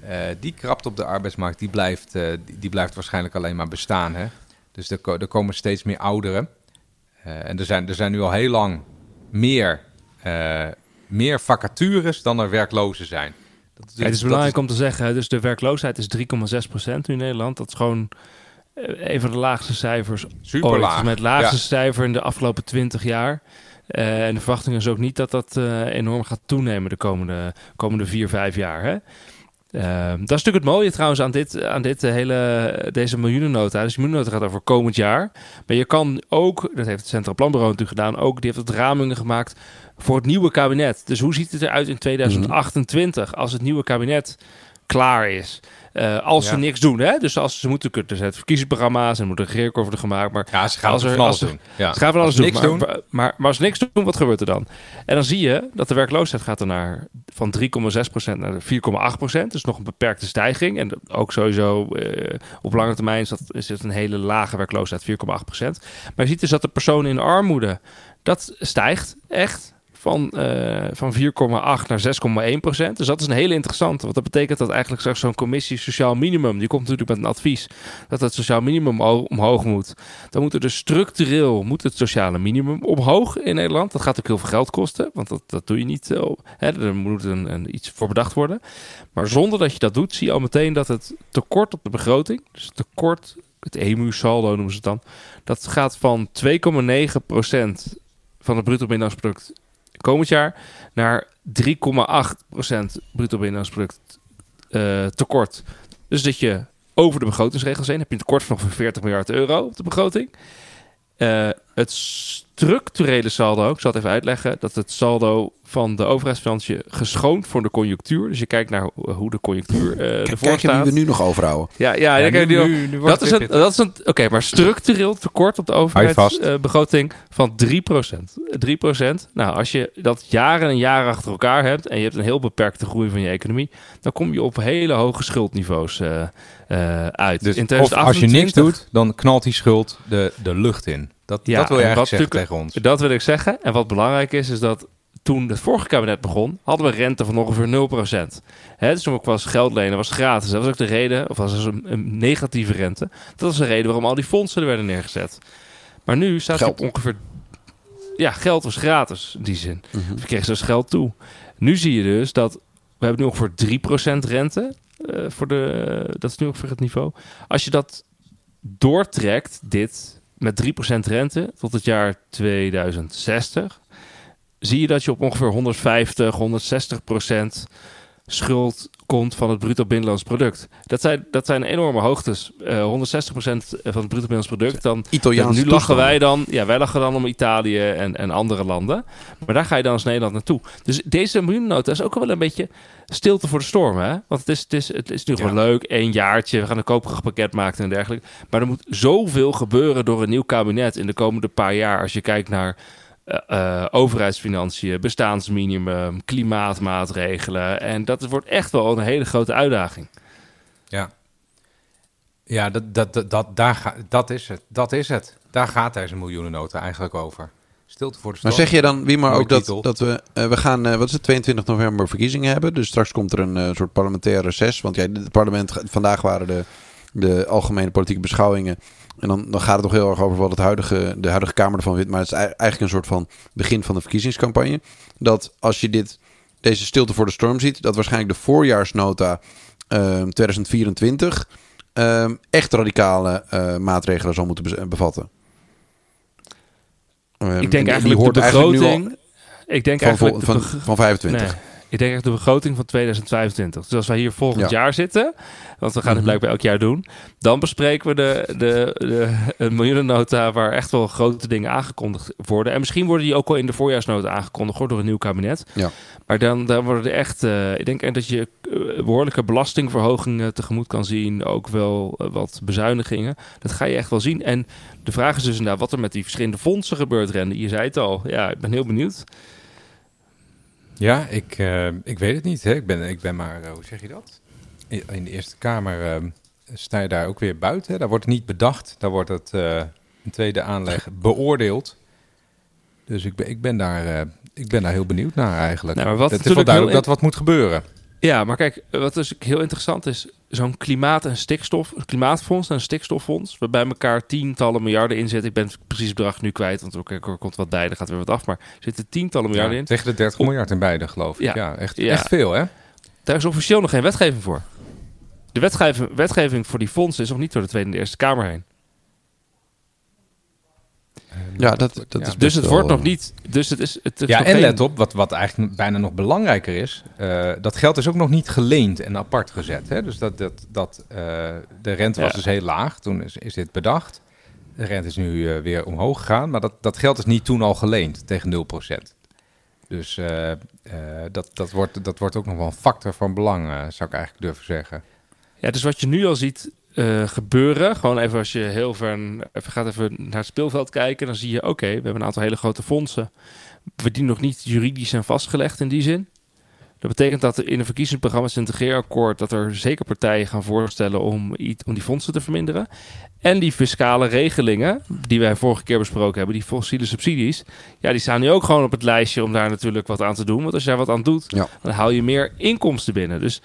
Eh, die krapt op de arbeidsmarkt, die blijft, eh, die, die blijft waarschijnlijk alleen maar bestaan. Hè? Dus er, er komen steeds meer ouderen. En er zijn, er zijn nu al heel lang meer, meer vacatures dan er werklozen zijn. Dat, Ja, het is belangrijk om te zeggen, dus de werkloosheid is 3,6% nu in Nederland. Dat is gewoon een van de laagste cijfers super ooit. laag. Met laagste cijfer in de afgelopen 20 jaar. Eh, en de verwachting is ook niet dat dat eh, enorm gaat toenemen de komende, komende 4, 5 jaar. Hè? Eh, dat is natuurlijk het mooie trouwens aan, dit, aan dit eh, hele, deze miljoenennota. Dus de miljoenennota gaat over komend jaar. Maar je kan ook, dat heeft het Centraal Planbureau natuurlijk gedaan, ook, die heeft het ramingen gemaakt voor het nieuwe kabinet. Dus hoe ziet het eruit in 2028 als het nieuwe kabinet klaar is? Eh, als ze niks doen, hè? Dus als ze moeten, er zijn verkiezingsprogramma's en moet een worden gemaakt. Maar Ja, ze gaan Als er- van alles doen. Ja. ze gaan van alles doen. niks maar, doen. Maar, maar als ze niks doen, wat gebeurt er dan? En dan zie je dat de werkloosheid gaat er naar van 3,6% naar 4,8%. Dus nog een beperkte stijging. En ook sowieso eh, op lange termijn is, dat, is het een hele lage werkloosheid, 4,8%. Maar je ziet dus dat de personen in armoede, dat stijgt echt van, eh, van 4,8 naar 6,1 procent. Dus dat is een hele interessante. Want dat betekent dat eigenlijk straks zo'n commissie sociaal minimum... die komt natuurlijk met een advies dat het sociaal minimum omhoog moet. Dan moet er dus structureel moet het sociale minimum omhoog in Nederland. Dat gaat ook heel veel geld kosten, want dat, dat doe je niet. eh, hè, er moet een, iets voor bedacht worden. Maar zonder dat je dat doet, zie je al meteen dat het tekort op de begroting... dus tekort, het EMU-saldo noemen ze het dan... dat gaat van 2,9 procent van het bruto binnenlands product komend jaar naar 3,8% bruto binnenlands eh tekort. Dus dat je over de begrotingsregels heen heb je een tekort van ongeveer 40 miljard euro op de begroting. Eh, het structurele saldo, ik zal het even uitleggen, dat het saldo van de overheidsfinanciën geschoond voor de conjunctuur. Dus je kijkt naar hoe de conjunctuur uh, ervoor Kijk je wie staat. we nu nog overhouden. Ja, ja, Ja, ik heb nu- nu- nu- nu wordt dat, is een, dat is een. Oké, maar structureel tekort op de overheidsbegroting van 3%. 3%. Nou, als je dat jaren en jaren achter elkaar hebt en je hebt een heel beperkte groei van je economie, dan kom je op hele hoge schuldniveaus eh, eh, uit. Dus In als je 2028 niks doet, dan knalt die schuld de, de lucht in. Dat, Ja, dat wil je en eigenlijk zeggen tegen ons. Dat wil ik zeggen. En wat belangrijk is, is dat toen het vorige kabinet begon, hadden we rente van ongeveer 0%. Hè, dus toen was geld lenen was gratis. Dat was ook de reden, of was dus een, een negatieve rente. Dat was de reden waarom al die fondsen er werden neergezet. Maar nu staat het op ongeveer... Ja, geld was gratis in die zin. Mhm. Je kreeg dus geld toe. Nu zie je dus dat we hebben nu ongeveer 3% rente. Eh, voor de, dat is nu ongeveer het niveau. Als je dat doortrekt, dit met 3% rente tot het jaar 2060, zie je dat je op ongeveer 150, 160% schuld komt van het bruto binnenlands product. Dat zijn, dat zijn enorme hoogtes. Eh 160% van het bruto binnenlands product. Dan Italiaanse nu lachen toestanden. wij dan, ja, wij lachen dan om Italië en, en andere landen. Maar daar ga je dan als Nederland naartoe. Dus deze miljoennota is ook wel een beetje stilte voor de storm. Hè? Want het is, het is, het is nu gewoon leuk, één jaartje. We gaan een koperig pakket maken en dergelijke. Maar er moet zoveel gebeuren door een nieuw kabinet in de komende paar jaar. Als je kijkt naar eh, eh, overheidsfinanciën, bestaansminimum, klimaatmaatregelen. En dat wordt echt wel een hele grote uitdaging. Ja, ja dat, dat, dat, dat, daar ga, dat is het. Dat is het. Daar gaat deze miljoenennota eigenlijk over. Stilte voor de Maar zeg je dan, wie maar ook dat, dat we, eh, we gaan, eh, wat is het, 22 november verkiezingen hebben. Dus straks komt er een eh, soort parlementair reces. Want ja, het parlement, vandaag waren de, de algemene politieke beschouwingen. En dan, dan gaat het toch heel erg over wat het huidige, de huidige Kamer ervan vindt. Maar het is ei- eigenlijk een soort van begin van de verkiezingscampagne. Dat als je dit, deze stilte voor de storm ziet, dat waarschijnlijk de voorjaarsnota ehm, 2024 ehm, echt radicale eh, maatregelen zal moeten be- bevatten. Ehm, en ik denk die- die eigenlijk hoort de eigenlijk nu al- begroting... Ik denk van, eigenlijk de van, van 25. Nee, ik denk echt de begroting van 2025. Dus als wij hier volgend Ja. jaar zitten, want we gaan het Mhm. blijkbaar elk jaar doen, dan bespreken we de, de, de een miljoenennota waar echt wel grote dingen aangekondigd worden. En misschien worden die ook al in de voorjaarsnota aangekondigd hoor, door een nieuw kabinet. Ja. Maar dan, dan worden er echt, eh, ik denk echt dat je eh, behoorlijke belastingverhogingen tegemoet kan zien, ook wel eh, wat bezuinigingen. Dat ga je echt wel zien. En de vraag is dus inderdaad wat er met die verschillende fondsen gebeurt, Rende. Je zei het al. Ja, ik ben heel benieuwd. Ja, ik, eh, ik weet het niet. Hè. Ik, ben, ik ben maar, eh, hoe zeg je dat? In, in de Eerste Kamer eh, sta je daar ook weer buiten. Hè. Daar wordt het niet bedacht. Daar wordt het een tweede aanleg beoordeeld. Dus ik ben, ik, ben daar, ik ben daar heel benieuwd naar eigenlijk. Nou, maar wat het is wel duidelijk heel dat wat moet gebeuren. Ja, maar kijk, wat dus heel interessant is, zo'n klimaat- en stikstof, klimaatfonds en stikstoffonds, waarbij elkaar tientallen miljarden in zitten. Ik ben het precies bedrag nu kwijt, want ook, er komt wat bij, er gaat weer wat af, maar er zitten tientallen miljarden Ja, in. tegen de 30 miljard in beide, geloof ik. Ja. Ja, echt, Ja. echt veel, hè? Daar is officieel nog geen wetgeving voor. De wetgeving, wetgeving voor die fondsen is nog niet door de Tweede en de Eerste Kamer heen. Ja, dat, dat Ja. is Dus het wordt nog eh, niet. Dus het is. Het is Ja, nog en geen- let op, wat, wat eigenlijk bijna nog belangrijker is, eh, dat geld is ook nog niet geleend en apart gezet. Hè? Dus dat, dat, dat, eh, de rente was Ja. dus heel laag, toen is, is dit bedacht. De rente is nu eh, weer omhoog gegaan, maar dat, dat geld is niet toen al geleend tegen 0%. Dus eh, eh, dat, dat, wordt, dat wordt ook nog wel een factor van belang, eh, zou ik eigenlijk durven zeggen. Ja, dus wat je nu al ziet eh, gebeuren, gewoon even als je heel ver even gaat even naar het speelveld kijken, dan zie je, oké, we hebben een aantal hele grote fondsen, we die nog niet juridisch zijn vastgelegd in die zin. Dat betekent dat er in een verkiezingsprogramma, het integreerakkoord, dat er zeker partijen gaan voorstellen om, iets, om die fondsen te verminderen. En die fiscale regelingen, die wij vorige keer besproken hebben, die fossiele subsidies, ja, die staan nu ook gewoon op het lijstje om daar natuurlijk wat aan te doen. Want als je daar wat aan doet, Ja. dan haal je meer inkomsten binnen. Dus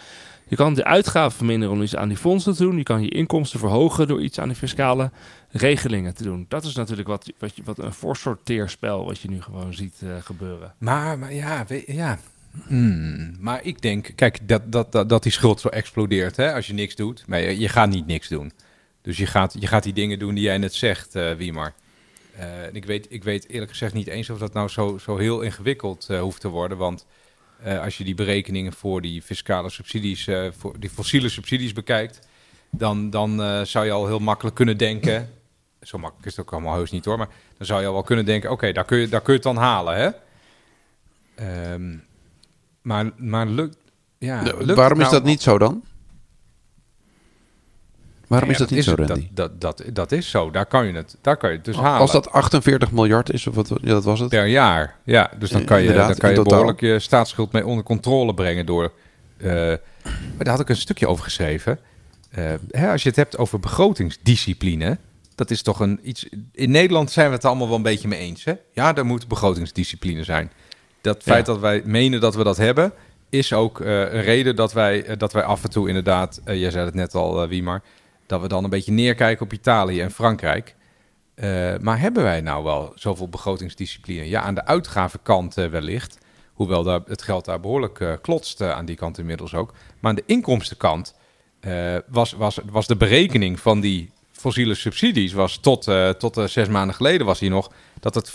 je kan de uitgaven verminderen om iets aan die fondsen te doen. Je kan je inkomsten verhogen door iets aan die fiscale regelingen te doen. Dat is natuurlijk wat, wat, wat een voorsorteerspel wat je nu gewoon ziet eh, gebeuren. Maar, maar ja, ja. Hmm, maar ik denk, kijk, dat, dat, dat, die schuld zo explodeert hè, als je niks doet. Maar je, gaat niet niks doen. Dus je gaat, je gaat die dingen doen die jij net zegt, eh Wiemar. Eh, ik, weet, ik weet eerlijk gezegd niet eens of dat nou zo, zo heel ingewikkeld hoeft te worden. Want eh, als je die berekeningen voor die fiscale subsidies, eh, voor die fossiele subsidies bekijkt, dan, dan eh, zou je al heel makkelijk kunnen denken. zo makkelijk is het ook allemaal heus niet hoor. Maar dan zou je al wel kunnen denken, oké, daar, kun je, daar kun je het dan halen, hè? Ehm, maar, maar lukt... Ja, lukt waarom is nou- dat niet zo dan? Waarom is dat niet zo, het. Randy? Dat, dat, dat, is zo. Daar kan je het, daar kan je het dus halen. Als dat 48 miljard is, of wat ja, dat was het? Per jaar, ja. Dus dan kan je, dan kan je behoorlijk je staatsschuld mee onder controle brengen door... eh, maar daar had ik een stukje over geschreven. Eh, hè, als je het hebt over begrotingsdiscipline... dat is toch een iets... In Nederland zijn we het allemaal wel een beetje mee eens, hè? Ja, er moet begrotingsdiscipline zijn. Dat feit dat wij menen dat we dat hebben... is ook eh, een reden dat wij, dat wij af en toe inderdaad... jij zei het net al, eh Wiemar... dat we dan een beetje neerkijken op Italië en Frankrijk... Eh, maar hebben wij nou wel zoveel begrotingsdiscipline? Ja, aan de uitgavenkant eh, wellicht. Hoewel daar, het geld daar behoorlijk eh, klotst aan die kant inmiddels ook. Maar aan de inkomstenkant was, was, was de berekening van die fossiele subsidies... was tot, tot zes maanden geleden was hier nog... dat het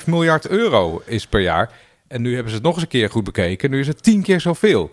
4,5 miljard euro is per jaar. En nu hebben ze het nog eens een keer goed bekeken. Nu is het tien keer zoveel.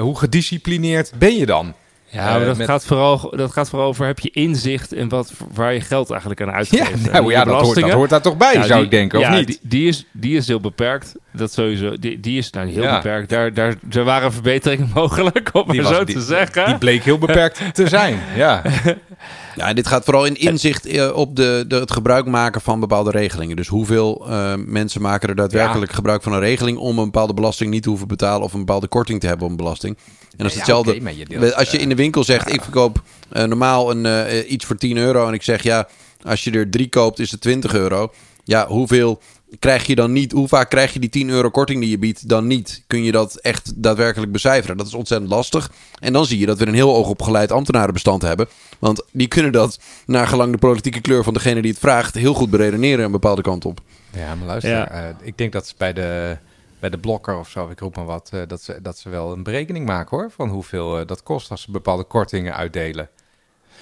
Hoe gedisciplineerd ben je dan? Ja, maar Eh, dat, met- gaat vooral, dat gaat vooral over, heb je inzicht in wat, waar je geld eigenlijk aan Ja, uitgeeft? En nou, ja dat, hoort, dat daar toch bij, Ja, zou die- ik denken, of ja, niet? Die, die, is, die is heel beperkt. Dat sowieso. Die, die is nou heel Ja. beperkt. Daar, daar, er waren verbeteringen mogelijk, om maar zo te zeggen. Die bleek heel beperkt te zijn. Ja, Ja, dit gaat vooral in inzicht eh, op de, de, het gebruik maken van bepaalde regelingen. Dus hoeveel eh, mensen maken er daadwerkelijk gebruik van een regeling om een bepaalde belasting niet te hoeven betalen of een bepaalde korting te hebben op een belasting. En dat is hetzelfde. deelt, als je in de winkel zegt, ik verkoop eh, normaal een, eh, iets voor 10 euro en ik zeg ja, als je er drie koopt is het 20 euro. Ja, hoeveel krijg je dan niet? Hoe vaak krijg je die 10 euro korting die je biedt dan niet? Kun je dat echt daadwerkelijk becijferen? Dat is ontzettend lastig. En dan zie je dat we een heel oogopgeleid ambtenarenbestand hebben. Want die kunnen dat, naar gelang de politieke kleur van degene die het vraagt, heel goed beredeneren een bepaalde kant op. ja maar luister. Ja. eh, ik denk dat ze bij de, bij de blokker of zo, ik roep maar wat, eh, dat, ze, dat ze wel een berekening maken hoor. Van hoeveel eh, dat kost als ze bepaalde kortingen uitdelen.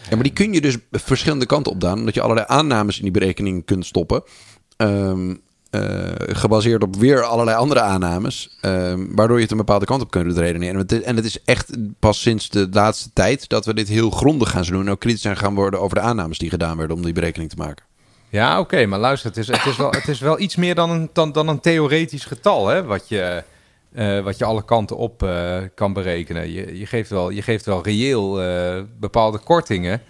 Ja, maar die kun je dus verschillende kanten opdaan. Omdat je allerlei aannames in die berekening kunt stoppen. Ehm, eh, gebaseerd op weer allerlei andere aannames. ehm, waardoor je het een bepaalde kant op kunt redeneren. En het, is- en het is echt pas sinds de laatste tijd dat we dit heel grondig gaan doen. En ook kritisch zijn gaan worden over de aannames die gedaan werden om die berekening te maken. Ja, oké, maar luister, het is, het, is wel, het is wel iets meer dan een, dan, dan een theoretisch getal, hè, wat je, eh, wat je alle kanten op eh, kan berekenen. Je, je, geeft wel, je geeft wel reëel bepaalde kortingen,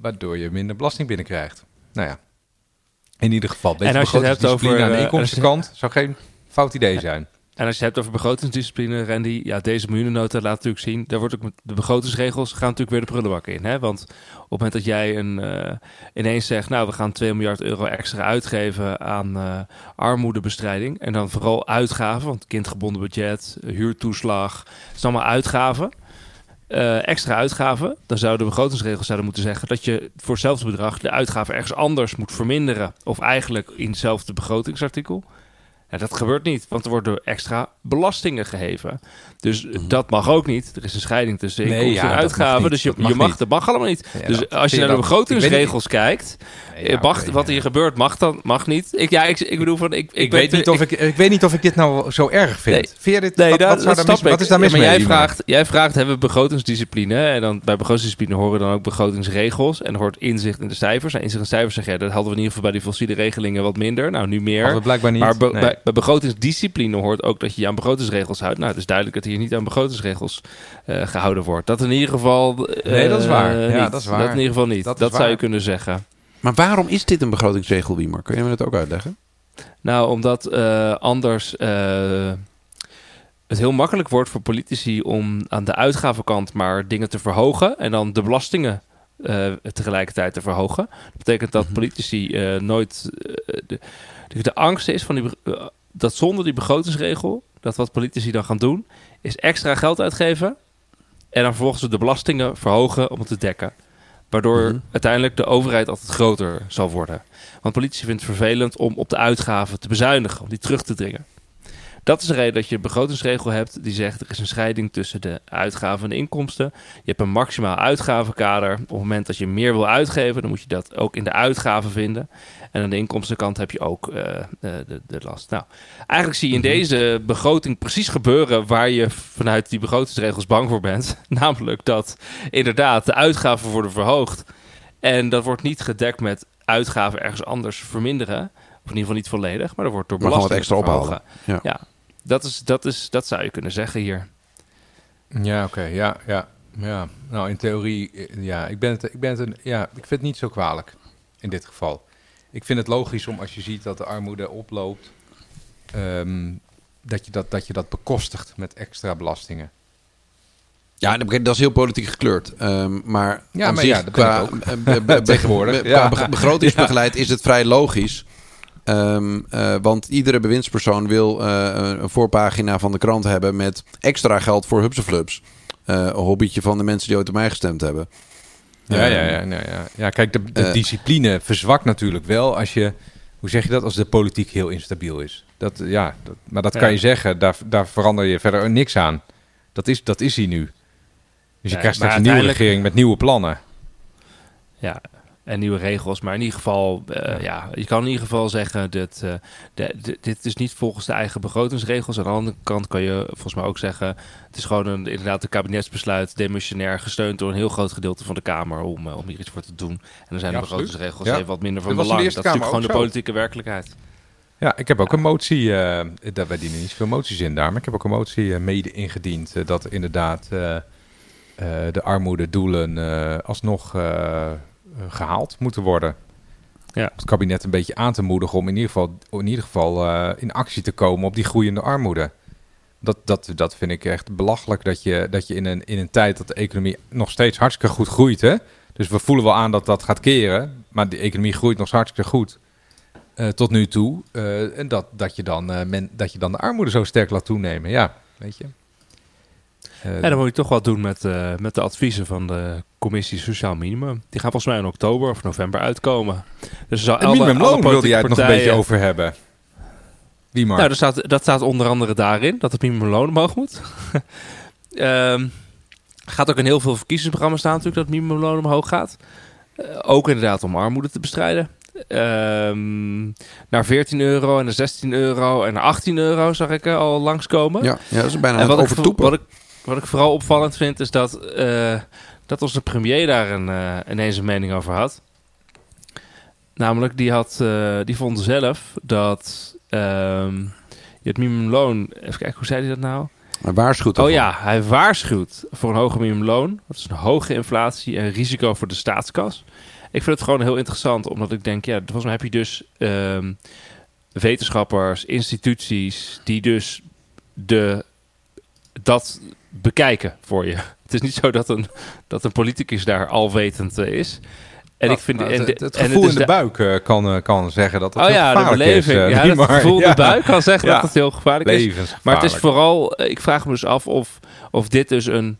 waardoor je minder belasting binnenkrijgt. Nou ja, in ieder geval, En als je het hebt over, aan de eh, je- inkomstenkant zou geen fout idee zijn. En als je het hebt over begrotingsdiscipline, Randy, ja, deze miljoenennota laat natuurlijk zien, daar wordt ook met de begrotingsregels gaan natuurlijk weer de prullenbak in. Hè? Want op het moment dat jij een, eh, ineens zegt, nou, we gaan 2 miljard euro extra uitgeven aan eh, armoedebestrijding. En dan vooral uitgaven, want kindgebonden budget, huurtoeslag, het zijn allemaal uitgaven. Eh, extra uitgaven, dan zouden de begrotingsregels zouden moeten zeggen dat je voor hetzelfde bedrag de uitgaven ergens anders moet verminderen. Of eigenlijk in hetzelfde begrotingsartikel. Dat gebeurt niet, want er worden extra belastingen geheven. Dus dat mag ook niet. Er is een scheiding tussen Nee, inkomsten ja, en uitgaven. dus je, Dat mag je mag, niet. dat mag allemaal niet. Ja, dus als je naar de begrotingsregels kijkt, Nee, ja, mag, oké, wat hier gebeurt, mag dan mag niet. Ik, ja, ik, ik bedoel van, ik, ik, weet te- niet of ik, ik weet niet of ik dit nou zo erg vind. Nee. Vind je dit, Nee, wat, dat, wat, zou dat daar snap mis, wat is daar mis maar mee? jij vraagt, jij vraagt, hebben we begrotingsdiscipline? En dan bij begrotingsdiscipline horen dan ook begrotingsregels. En hoort inzicht in de cijfers. En inzicht in cijfers zeg dat hadden we in ieder geval bij die fossiele regelingen wat minder. Nou, nu meer. We blijkbaar niet. Bij, begrotingsdiscipline hoort ook dat je je aan begrotingsregels houdt. Nou, het is duidelijk dat hier niet aan begrotingsregels eh, gehouden wordt. Dat in ieder geval. eh, Nee, dat is waar. Ja, niet. dat is waar. Dat in ieder geval niet. Dat zou je kunnen zeggen. Maar waarom is dit een begrotingsregel, Wiemer? Kun je me dat ook uitleggen? Nou, omdat eh, anders het heel makkelijk wordt voor politici om aan de uitgavenkant maar dingen te verhogen en dan de belastingen tegelijkertijd te verhogen. Dat betekent dat politici eh, nooit de, de, de angst is van die, eh, dat zonder die begrotingsregel, dat wat politici dan gaan doen, is extra geld uitgeven en dan vervolgens de belastingen verhogen om het te dekken. Waardoor Mhm. uiteindelijk de overheid altijd groter zal worden. Want politici vinden het vervelend om op de uitgaven te bezuinigen, om die terug te dringen. Dat is de reden dat je een begrotingsregel hebt die zegt er is een scheiding tussen de uitgaven en de inkomsten. Je hebt een maximaal uitgavenkader. Op het moment dat je meer wil uitgeven, dan moet je dat ook in de uitgaven vinden. En aan de inkomstenkant heb je ook eh, de, de, de last. Nou, eigenlijk zie je in deze begroting precies gebeuren waar je vanuit die begrotingsregels bang voor bent. Namelijk dat inderdaad de uitgaven worden verhoogd En dat wordt niet gedekt met uitgaven ergens anders verminderen. Of in ieder geval niet volledig, maar er wordt door belasting wat extra ophalen. Ja. Ja, dat, is, dat, is, dat zou je kunnen zeggen hier. Ja, oké. Ja, ja, ja. Nou, in theorie, eh, ja, ik ben het, ik ben het, een, ja, ik vind het niet zo kwalijk in dit geval. Ik vind het logisch om als je ziet dat de armoede oploopt, ehm, dat, je dat, dat je dat bekostigt met extra belastingen. Ja, dat is heel politiek gekleurd. Ehm, maar Ja, maar zich ja, dat ben qua, ik ook. be- be- Tegenwoordig, be- ja. qua be- begrotingsbegeleid is het vrij logisch. Ehm, eh, want iedere bewindspersoon wil eh, een voorpagina van de krant hebben met extra geld voor hupseflubs. Eh een hobbytje van de mensen die ooit op mij gestemd hebben. Ja, Ehm, ja, ja, ja, ja. ja kijk, de, de discipline verzwakt natuurlijk wel als je, hoe zeg je dat, als de politiek heel instabiel is. Dat, ja, dat, maar dat Ja. kan je zeggen, daar, daar verander je verder niks aan. Dat is, dat is hij nu. Dus je krijgt straks een nieuwe regering met nieuwe plannen. Ja, en nieuwe regels. Maar in ieder geval, eh, ja, je kan in ieder geval zeggen dat eh, de, de- dit is niet volgens de eigen begrotingsregels. Aan de andere kant kan je volgens mij ook zeggen, het is gewoon een, inderdaad een kabinetsbesluit, demissionair gesteund door een heel groot gedeelte van de Kamer om, eh, om hier iets voor te doen. En dan zijn Ja, de begrotingsregels Ja. even wat minder van Dat belang. Dat is natuurlijk gewoon de politieke werkelijkheid. Ja, ik heb ook een motie, dat wij dienen niet zoveel moties in daar, maar ik heb ook een motie mede ingediend dat inderdaad de armoededoelen eh alsnog gehaald moeten worden. Ja. Het kabinet een beetje aan te moedigen om in ieder geval, in, ieder geval eh, in actie te komen op die groeiende armoede. Dat, dat, dat vind ik echt belachelijk dat je, dat je in, een, in een tijd dat de economie nog steeds hartstikke goed groeit. Hè? Dus we voelen wel aan dat dat gaat keren, maar de economie groeit nog hartstikke goed. eh, tot nu toe. eh, en dat, dat, je dan, eh, men, dat je dan de armoede zo sterk laat toenemen. Ja, weet je. Eh, En dan moet je toch wat doen met, eh, met de adviezen van de commissie Sociaal Minimum. Die gaan volgens mij in oktober of november uitkomen. Dus zal en alle- minimumloon wilde jij het nog een beetje over hebben. Wie maar? Nou, dat staat, dat staat onder andere daarin, dat het minimumloon omhoog moet. Ehm gaat ook in heel veel verkiezingsprogramma's staan natuurlijk dat het minimumloon omhoog gaat. Eh, ook inderdaad om armoede te bestrijden. Ehm, naar 14 euro en naar 16 euro en naar 18 euro zag ik eh, al langskomen. Ja, ja, dat is bijna en wat ik, overtoepen. wat, ik, wat ik vooral opvallend vind is dat, eh, dat onze premier daar een, eh, ineens een mening over had. Namelijk, die, had, eh, die vond zelf dat ehm, je het minimumloon... Even kijken, hoe zei hij dat nou? Maar waarschuwt Oh ervoor. ja, hij waarschuwt voor een hoger minimumloon. Dat is een hoge inflatie en risico voor de staatskas. Ik vind het gewoon heel interessant, omdat ik denk, ja, volgens mij heb je dus ehm, wetenschappers, instituties die dus de, dat bekijken voor je. Het is niet zo dat een, dat een politicus daar alwetend eh, is. En Nou, ik vind nou, en het, de- het, het en gevoel is in de, buik eh, kan, eh, kan zeggen dat het Oh heel ja, de gevaarlijk beleving. is. ja, het maar. gevoel in Ja. de buik kan zeggen Ja. dat het heel gevaarlijk is. Maar het is vooral, ik vraag me dus af of, of dit dus een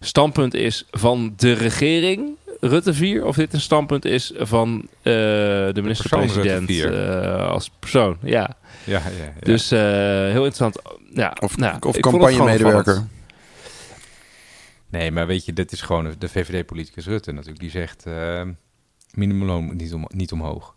standpunt is van de regering, Rutte 4, of dit een standpunt is van eh, de minister-president persoon Rutte eh, als persoon. Ja, Ja, ja, ja. dus eh, heel interessant. Ja, Of, nou, of het campagnemedewerker. Nee, maar weet je, dit is gewoon de VVD-politicus Rutte natuurlijk. Die zegt, eh minimumloon moet niet, om, niet omhoog.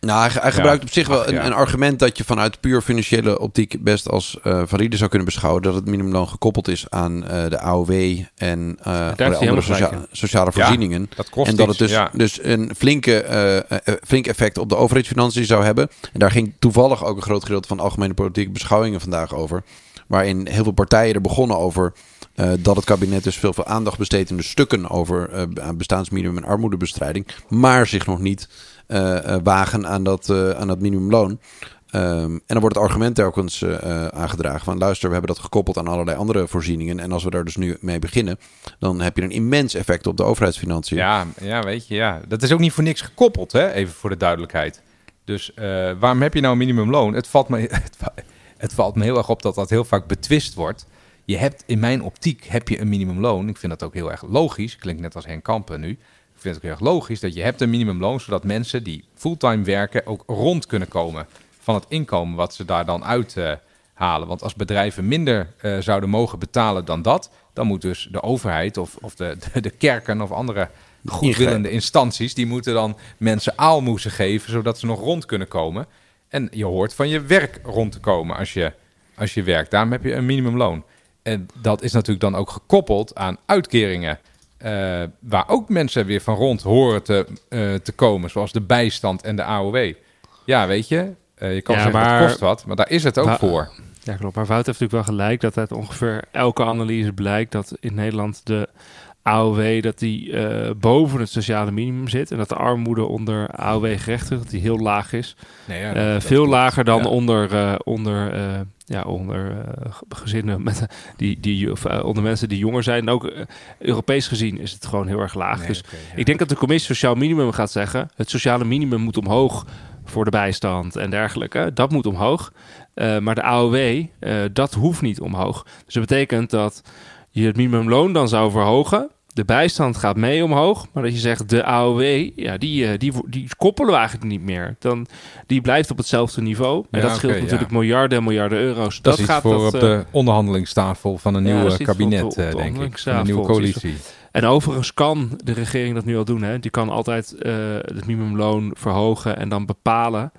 Nou, hij, hij gebruikt op zich wel ach, een, ja. een argument dat je vanuit puur financiële optiek best als eh valide zou kunnen beschouwen. Dat het minimumloon gekoppeld is aan eh, de AOW en andere socia- sociale voorzieningen. Dat kost en dat iets, het dus, dus een flinke, flink effect op de overheidsfinanciën zou hebben. En daar ging toevallig ook een groot gedeelte van de algemene politieke beschouwingen vandaag over. Waarin heel veel partijen er begonnen over eh, dat het kabinet dus veel, veel aandacht besteedt in de stukken over eh, aan bestaansminimum en armoedebestrijding. Maar zich nog niet eh, wagen aan dat, aan dat minimumloon. Ehm, en dan wordt het argument telkens eh, aangedragen van luister, we hebben dat gekoppeld aan allerlei andere voorzieningen. En als we daar dus nu mee beginnen, dan heb je een immens effect op de overheidsfinanciën. Ja, ja, weet je, ja. Dat is ook niet voor niks gekoppeld, hè? Even voor de duidelijkheid. Dus waarom heb je nou een minimumloon? Het valt, me, het valt me heel erg op dat dat heel vaak betwist wordt. Je hebt, in mijn optiek, heb je een minimumloon. Ik vind dat ook heel erg logisch. Klinkt net als Henk Kampen nu. Ik vind het ook heel erg logisch dat je hebt een minimumloon... zodat mensen die fulltime werken ook rond kunnen komen... van het inkomen wat ze daar dan uit eh, halen. Want als bedrijven minder eh, zouden mogen betalen dan dat... dan moet dus de overheid of, of de, de, de kerken of andere goedwillende instanties... die moeten dan mensen aalmoezen geven... zodat ze nog rond kunnen komen. En je hoort van je werk rond te komen als je, als je werkt. Daarom heb je een minimumloon. En dat is natuurlijk dan ook gekoppeld aan uitkeringen eh, waar ook mensen weer van rond horen te, eh, te komen, zoals de bijstand en de AOW. Ja, weet je, eh, je kan Ja, zeggen maar- het kost wat, maar daar is het ook Maar- voor. Ja, klopt. Maar Wout heeft natuurlijk wel gelijk dat uit ongeveer elke analyse blijkt dat in Nederland de AOW dat die boven het sociale minimum zit. En dat de armoede onder AOW-gerechtigd dat die heel laag is. Nee, ja, dat- veel lager dan Ja. onder, onder, ja, onder eh, ge- gezinnen met, die, die, of, eh, onder mensen die jonger zijn. En ook eh, Europees gezien is het gewoon heel erg laag. Nee, dus ja. ik denk dat de commissie Sociaal Minimum gaat zeggen: het sociale minimum moet omhoog voor de bijstand en dergelijke. Dat moet omhoog. Maar de AOW, dat hoeft niet omhoog. Dus dat betekent dat je het minimumloon dan zou verhogen. De bijstand gaat mee omhoog, maar dat je zegt de AOW, ja, die, eh, die, die koppelen we eigenlijk niet meer. Dan, die blijft op hetzelfde niveau. En Ja, dat scheelt natuurlijk ja. miljarden en miljarden euro's. Dat, gaat voor dat, op eh, de onderhandelingstafel van een Ja, nieuw op kabinet, op eh, denk ik. Van een nieuwe coalitie. En overigens kan de regering dat nu al doen. Hè? Die kan altijd het minimumloon verhogen en dan bepalen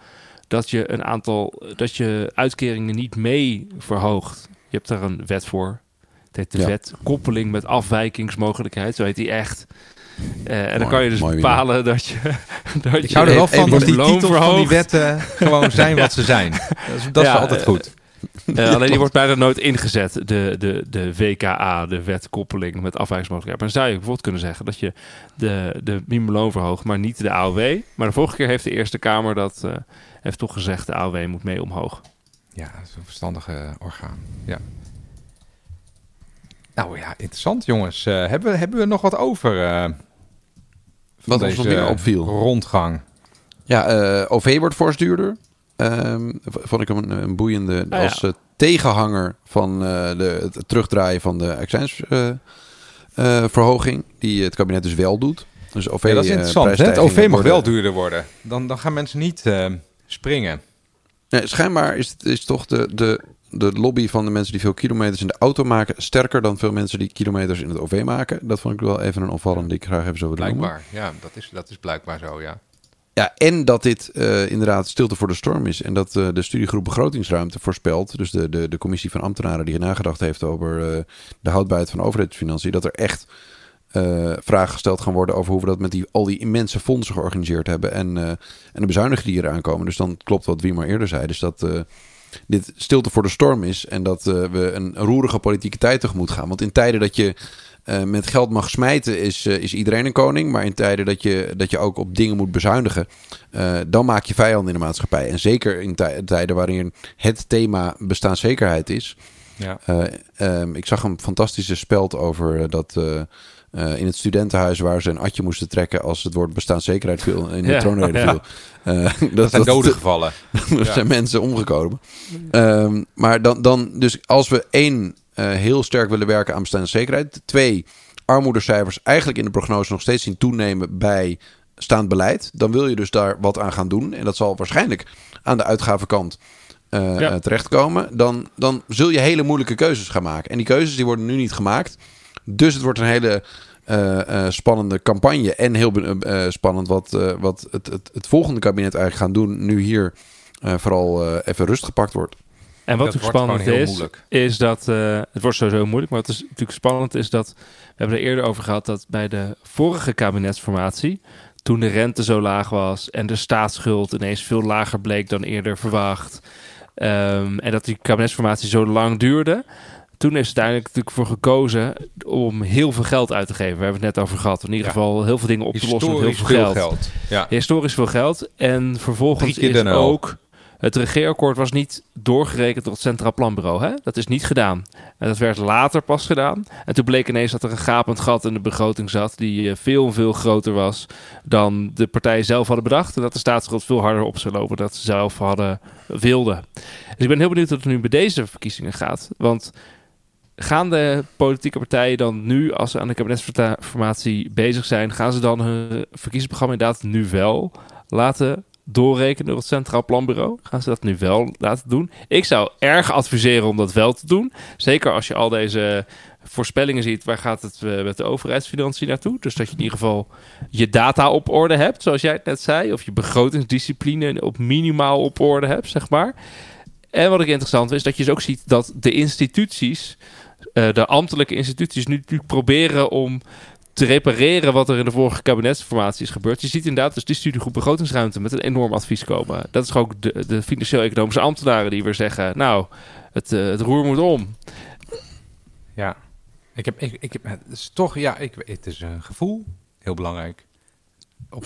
dat je een aantal dat je uitkeringen niet mee verhoogt. Je hebt daar een wet voor. Het heet de Ja. wet koppeling met afwijkingsmogelijkheid. Zo heet die echt. Eh, en dan kan je dus bepalen dat je. Dat Ik je hou er wel van dat die titels van die wetten gewoon zijn wat ze zijn. Dat is, dat is Ja, altijd eh, goed. Eh, alleen die wordt bijna nooit ingezet, de, de, de WKA, de wet koppeling met afwijkingsmogelijkheid. Maar dan zou je bijvoorbeeld kunnen zeggen dat je de, de minimumloon verhoogt, maar niet de AOW. Maar de vorige keer heeft de Eerste Kamer dat eh, heeft toch gezegd, de AOW moet mee omhoog. Ja, dat is een verstandige orgaan. Ja. Nou ja, interessant jongens. Eh, hebben, we- hebben we nog wat over? eh, van Wat ons nog deze meer opviel. Rondgang. Ja, eh, OV wordt fors duurder. Ehm, vond ik hem een, een boeiende Ah, ja. als tegenhanger van eh, de, het terugdraaien van de accijnsverhoging. die het kabinet dus wel doet. Dus OV, Ja, dat is interessant. Het OV mag worden- wel duurder worden. Dan, dan gaan mensen niet eh, springen. Nee, schijnbaar is, het, is toch de, de, de lobby van de mensen die veel kilometers in de auto maken... sterker dan veel mensen die kilometers in het OV maken. Dat vond ik wel even een opvallend die ik graag even zo willen. Blijkbaar. Ja, dat is, dat is blijkbaar zo, ja. Ja, en dat dit eh, inderdaad stilte voor de storm is. En dat eh, de studiegroep begrotingsruimte voorspelt. Dus de, de, de commissie van ambtenaren die nagedacht heeft over eh, de houdbaarheid van overheidsfinanciën. Dat er echt vragen gesteld gaan worden over hoe we dat met die, al die immense fondsen georganiseerd hebben. En, en de bezuinigingen die eraan komen. Dus dan klopt wat wie maar eerder zei. Dus dat dit stilte voor de storm is. En dat eh, we een roerige politieke tijd tegemoet gaan. Want in tijden dat je eh, met geld mag smijten, is, eh, is iedereen een koning. Maar in tijden dat je, dat je ook op dingen moet bezuinigen, dan maak je vijanden in de maatschappij. En zeker in tij- tijden waarin het thema bestaanszekerheid is. ja. Eh, ehm, ik zag een fantastische speld over dat. Eh, in het studentenhuis waar ze een atje moesten trekken als het woord bestaanszekerheid viel in de Ja, troonrede viel. Eh, Dat zijn doden gevallen. er Ja. zijn mensen omgekomen. Ehm, maar dan, dan, dus als we één, eh, heel sterk willen werken aan bestaanszekerheid. Twee, armoedecijfers eigenlijk in de prognose nog steeds zien toenemen bij staand beleid. Dan wil je dus daar wat aan gaan doen. En dat zal waarschijnlijk aan de uitgavenkant eh, Ja. terechtkomen. Dan, dan zul je hele moeilijke keuzes gaan maken. En die keuzes die worden nu niet gemaakt. Dus het wordt een hele eh, eh, spannende campagne. En heel eh, spannend wat, eh, wat het, het, het volgende kabinet eigenlijk gaan doen. Nu hier eh, vooral even rust gepakt wordt. En wat natuurlijk spannend is, moeilijk. is dat eh, het wordt sowieso moeilijk, maar wat is natuurlijk spannend is dat we hebben er eerder over gehad dat bij de vorige kabinetsformatie, toen de rente zo laag was en de staatsschuld ineens veel lager bleek dan eerder verwacht, ehm, en dat die kabinetsformatie zo lang duurde. Toen is uiteindelijk natuurlijk voor gekozen om heel veel geld uit te geven. We hebben het net over gehad. In ieder Ja. geval heel veel dingen op te lossen met heel veel geld. geld. Ja. Historisch veel geld. En vervolgens is ook... Het regeerakkoord was niet doorgerekend door het Centraal Planbureau. Hè? Dat is niet gedaan. En dat werd later pas gedaan. En toen bleek ineens dat er een gapend gat in de begroting zat... die eh, veel veel groter was dan de partijen zelf hadden bedacht. En dat de staatsschuld veel harder op zou lopen dan ze zelf hadden wilden. Dus ik ben heel benieuwd hoe het nu bij deze verkiezingen gaat. Want gaan de politieke partijen dan nu, als ze aan de kabinetsformatie bezig zijn... gaan ze dan hun verkiezingsprogramma inderdaad nu wel laten doorrekenen door het Centraal Planbureau? Gaan ze dat nu wel laten doen? Ik zou erg adviseren om dat wel te doen. Zeker als je al deze voorspellingen ziet, waar gaat het eh, met de overheidsfinanciën naartoe? Dus dat je in ieder geval je data op orde hebt, zoals jij het net zei. Of je begrotingsdiscipline op minimaal op orde hebt, zeg maar. En wat ik interessant vind, is dat je dus ook ziet dat de instituties, eh, de ambtelijke instituties, nu, proberen om te repareren wat er in de vorige kabinetsformatie is gebeurd. Je ziet inderdaad dus die studiegroep begrotingsruimte met een enorm advies komen. Dat is ook de, de financieel-economische ambtenaren die weer zeggen... nou, het, uh, het roer moet om. Ja, ik heb, ik, heb, het is toch, ja, ik, het is een gevoel, heel belangrijk, op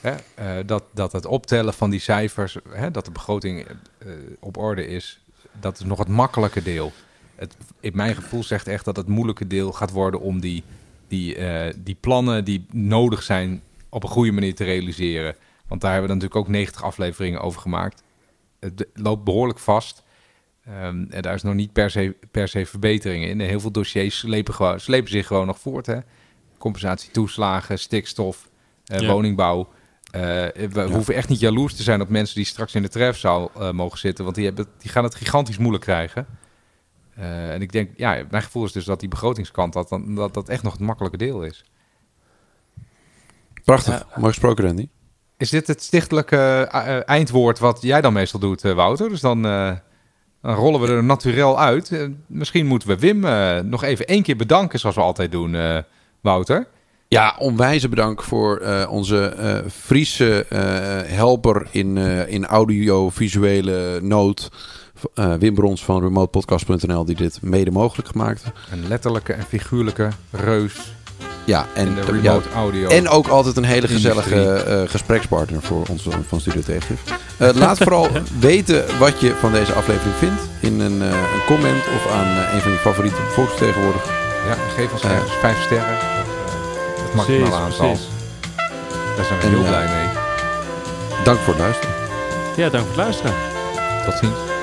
Hè, uh, dat, dat het optellen van die cijfers, hè, dat de begroting op orde is, dat is nog het makkelijke deel. Het, in mijn gevoel zegt echt dat het moeilijke deel gaat worden om die, die, uh, die plannen die nodig zijn op een goede manier te realiseren. Want daar hebben we natuurlijk ook 90 afleveringen over gemaakt. Het loopt behoorlijk vast. Um, en daar is nog niet per se, per se verbeteringen in. Heel veel dossiers slepen, gewoon, slepen zich gewoon nog voort. Hè? Compensatie, toeslagen, stikstof, uh, ja. woningbouw. Uh, we ja. hoeven echt niet jaloers te zijn op mensen die straks in de trefzaal uh, mogen zitten. Want die, hebben, die gaan het gigantisch moeilijk krijgen. Uh, en ik denk, ja, mijn gevoel is dus dat die begrotingskant, dat dat, dat echt nog het makkelijke deel is. Prachtig, mooi gesproken Randy. Is dit het stichtelijke eindwoord wat jij dan meestal doet, Wouter? Dus dan... Dan rollen we er naturel uit. Uh, misschien moeten we Wim uh, nog even één keer bedanken, zoals we altijd doen, uh, Wouter. Ja, onwijze bedankt voor onze Friese helper in, in audiovisuele nood. Wim Brons van remotepodcast.nl, die dit mede mogelijk gemaakt. Een letterlijke en figuurlijke reus ja, en, de remote ja, audio. En ook altijd een hele gezellige uh, gesprekspartner voor ons van Studio Tegengif. Uh, laat vooral weten wat je van deze aflevering vindt. In een, uh, een comment of aan een van je favoriete volksvertegenwoordigers. Ja, geef ons vijf sterren. het maximale aantal. Precies. Daar zijn we en, heel blij mee. Dank voor het luisteren. Ja, dank voor het luisteren. Tot ziens.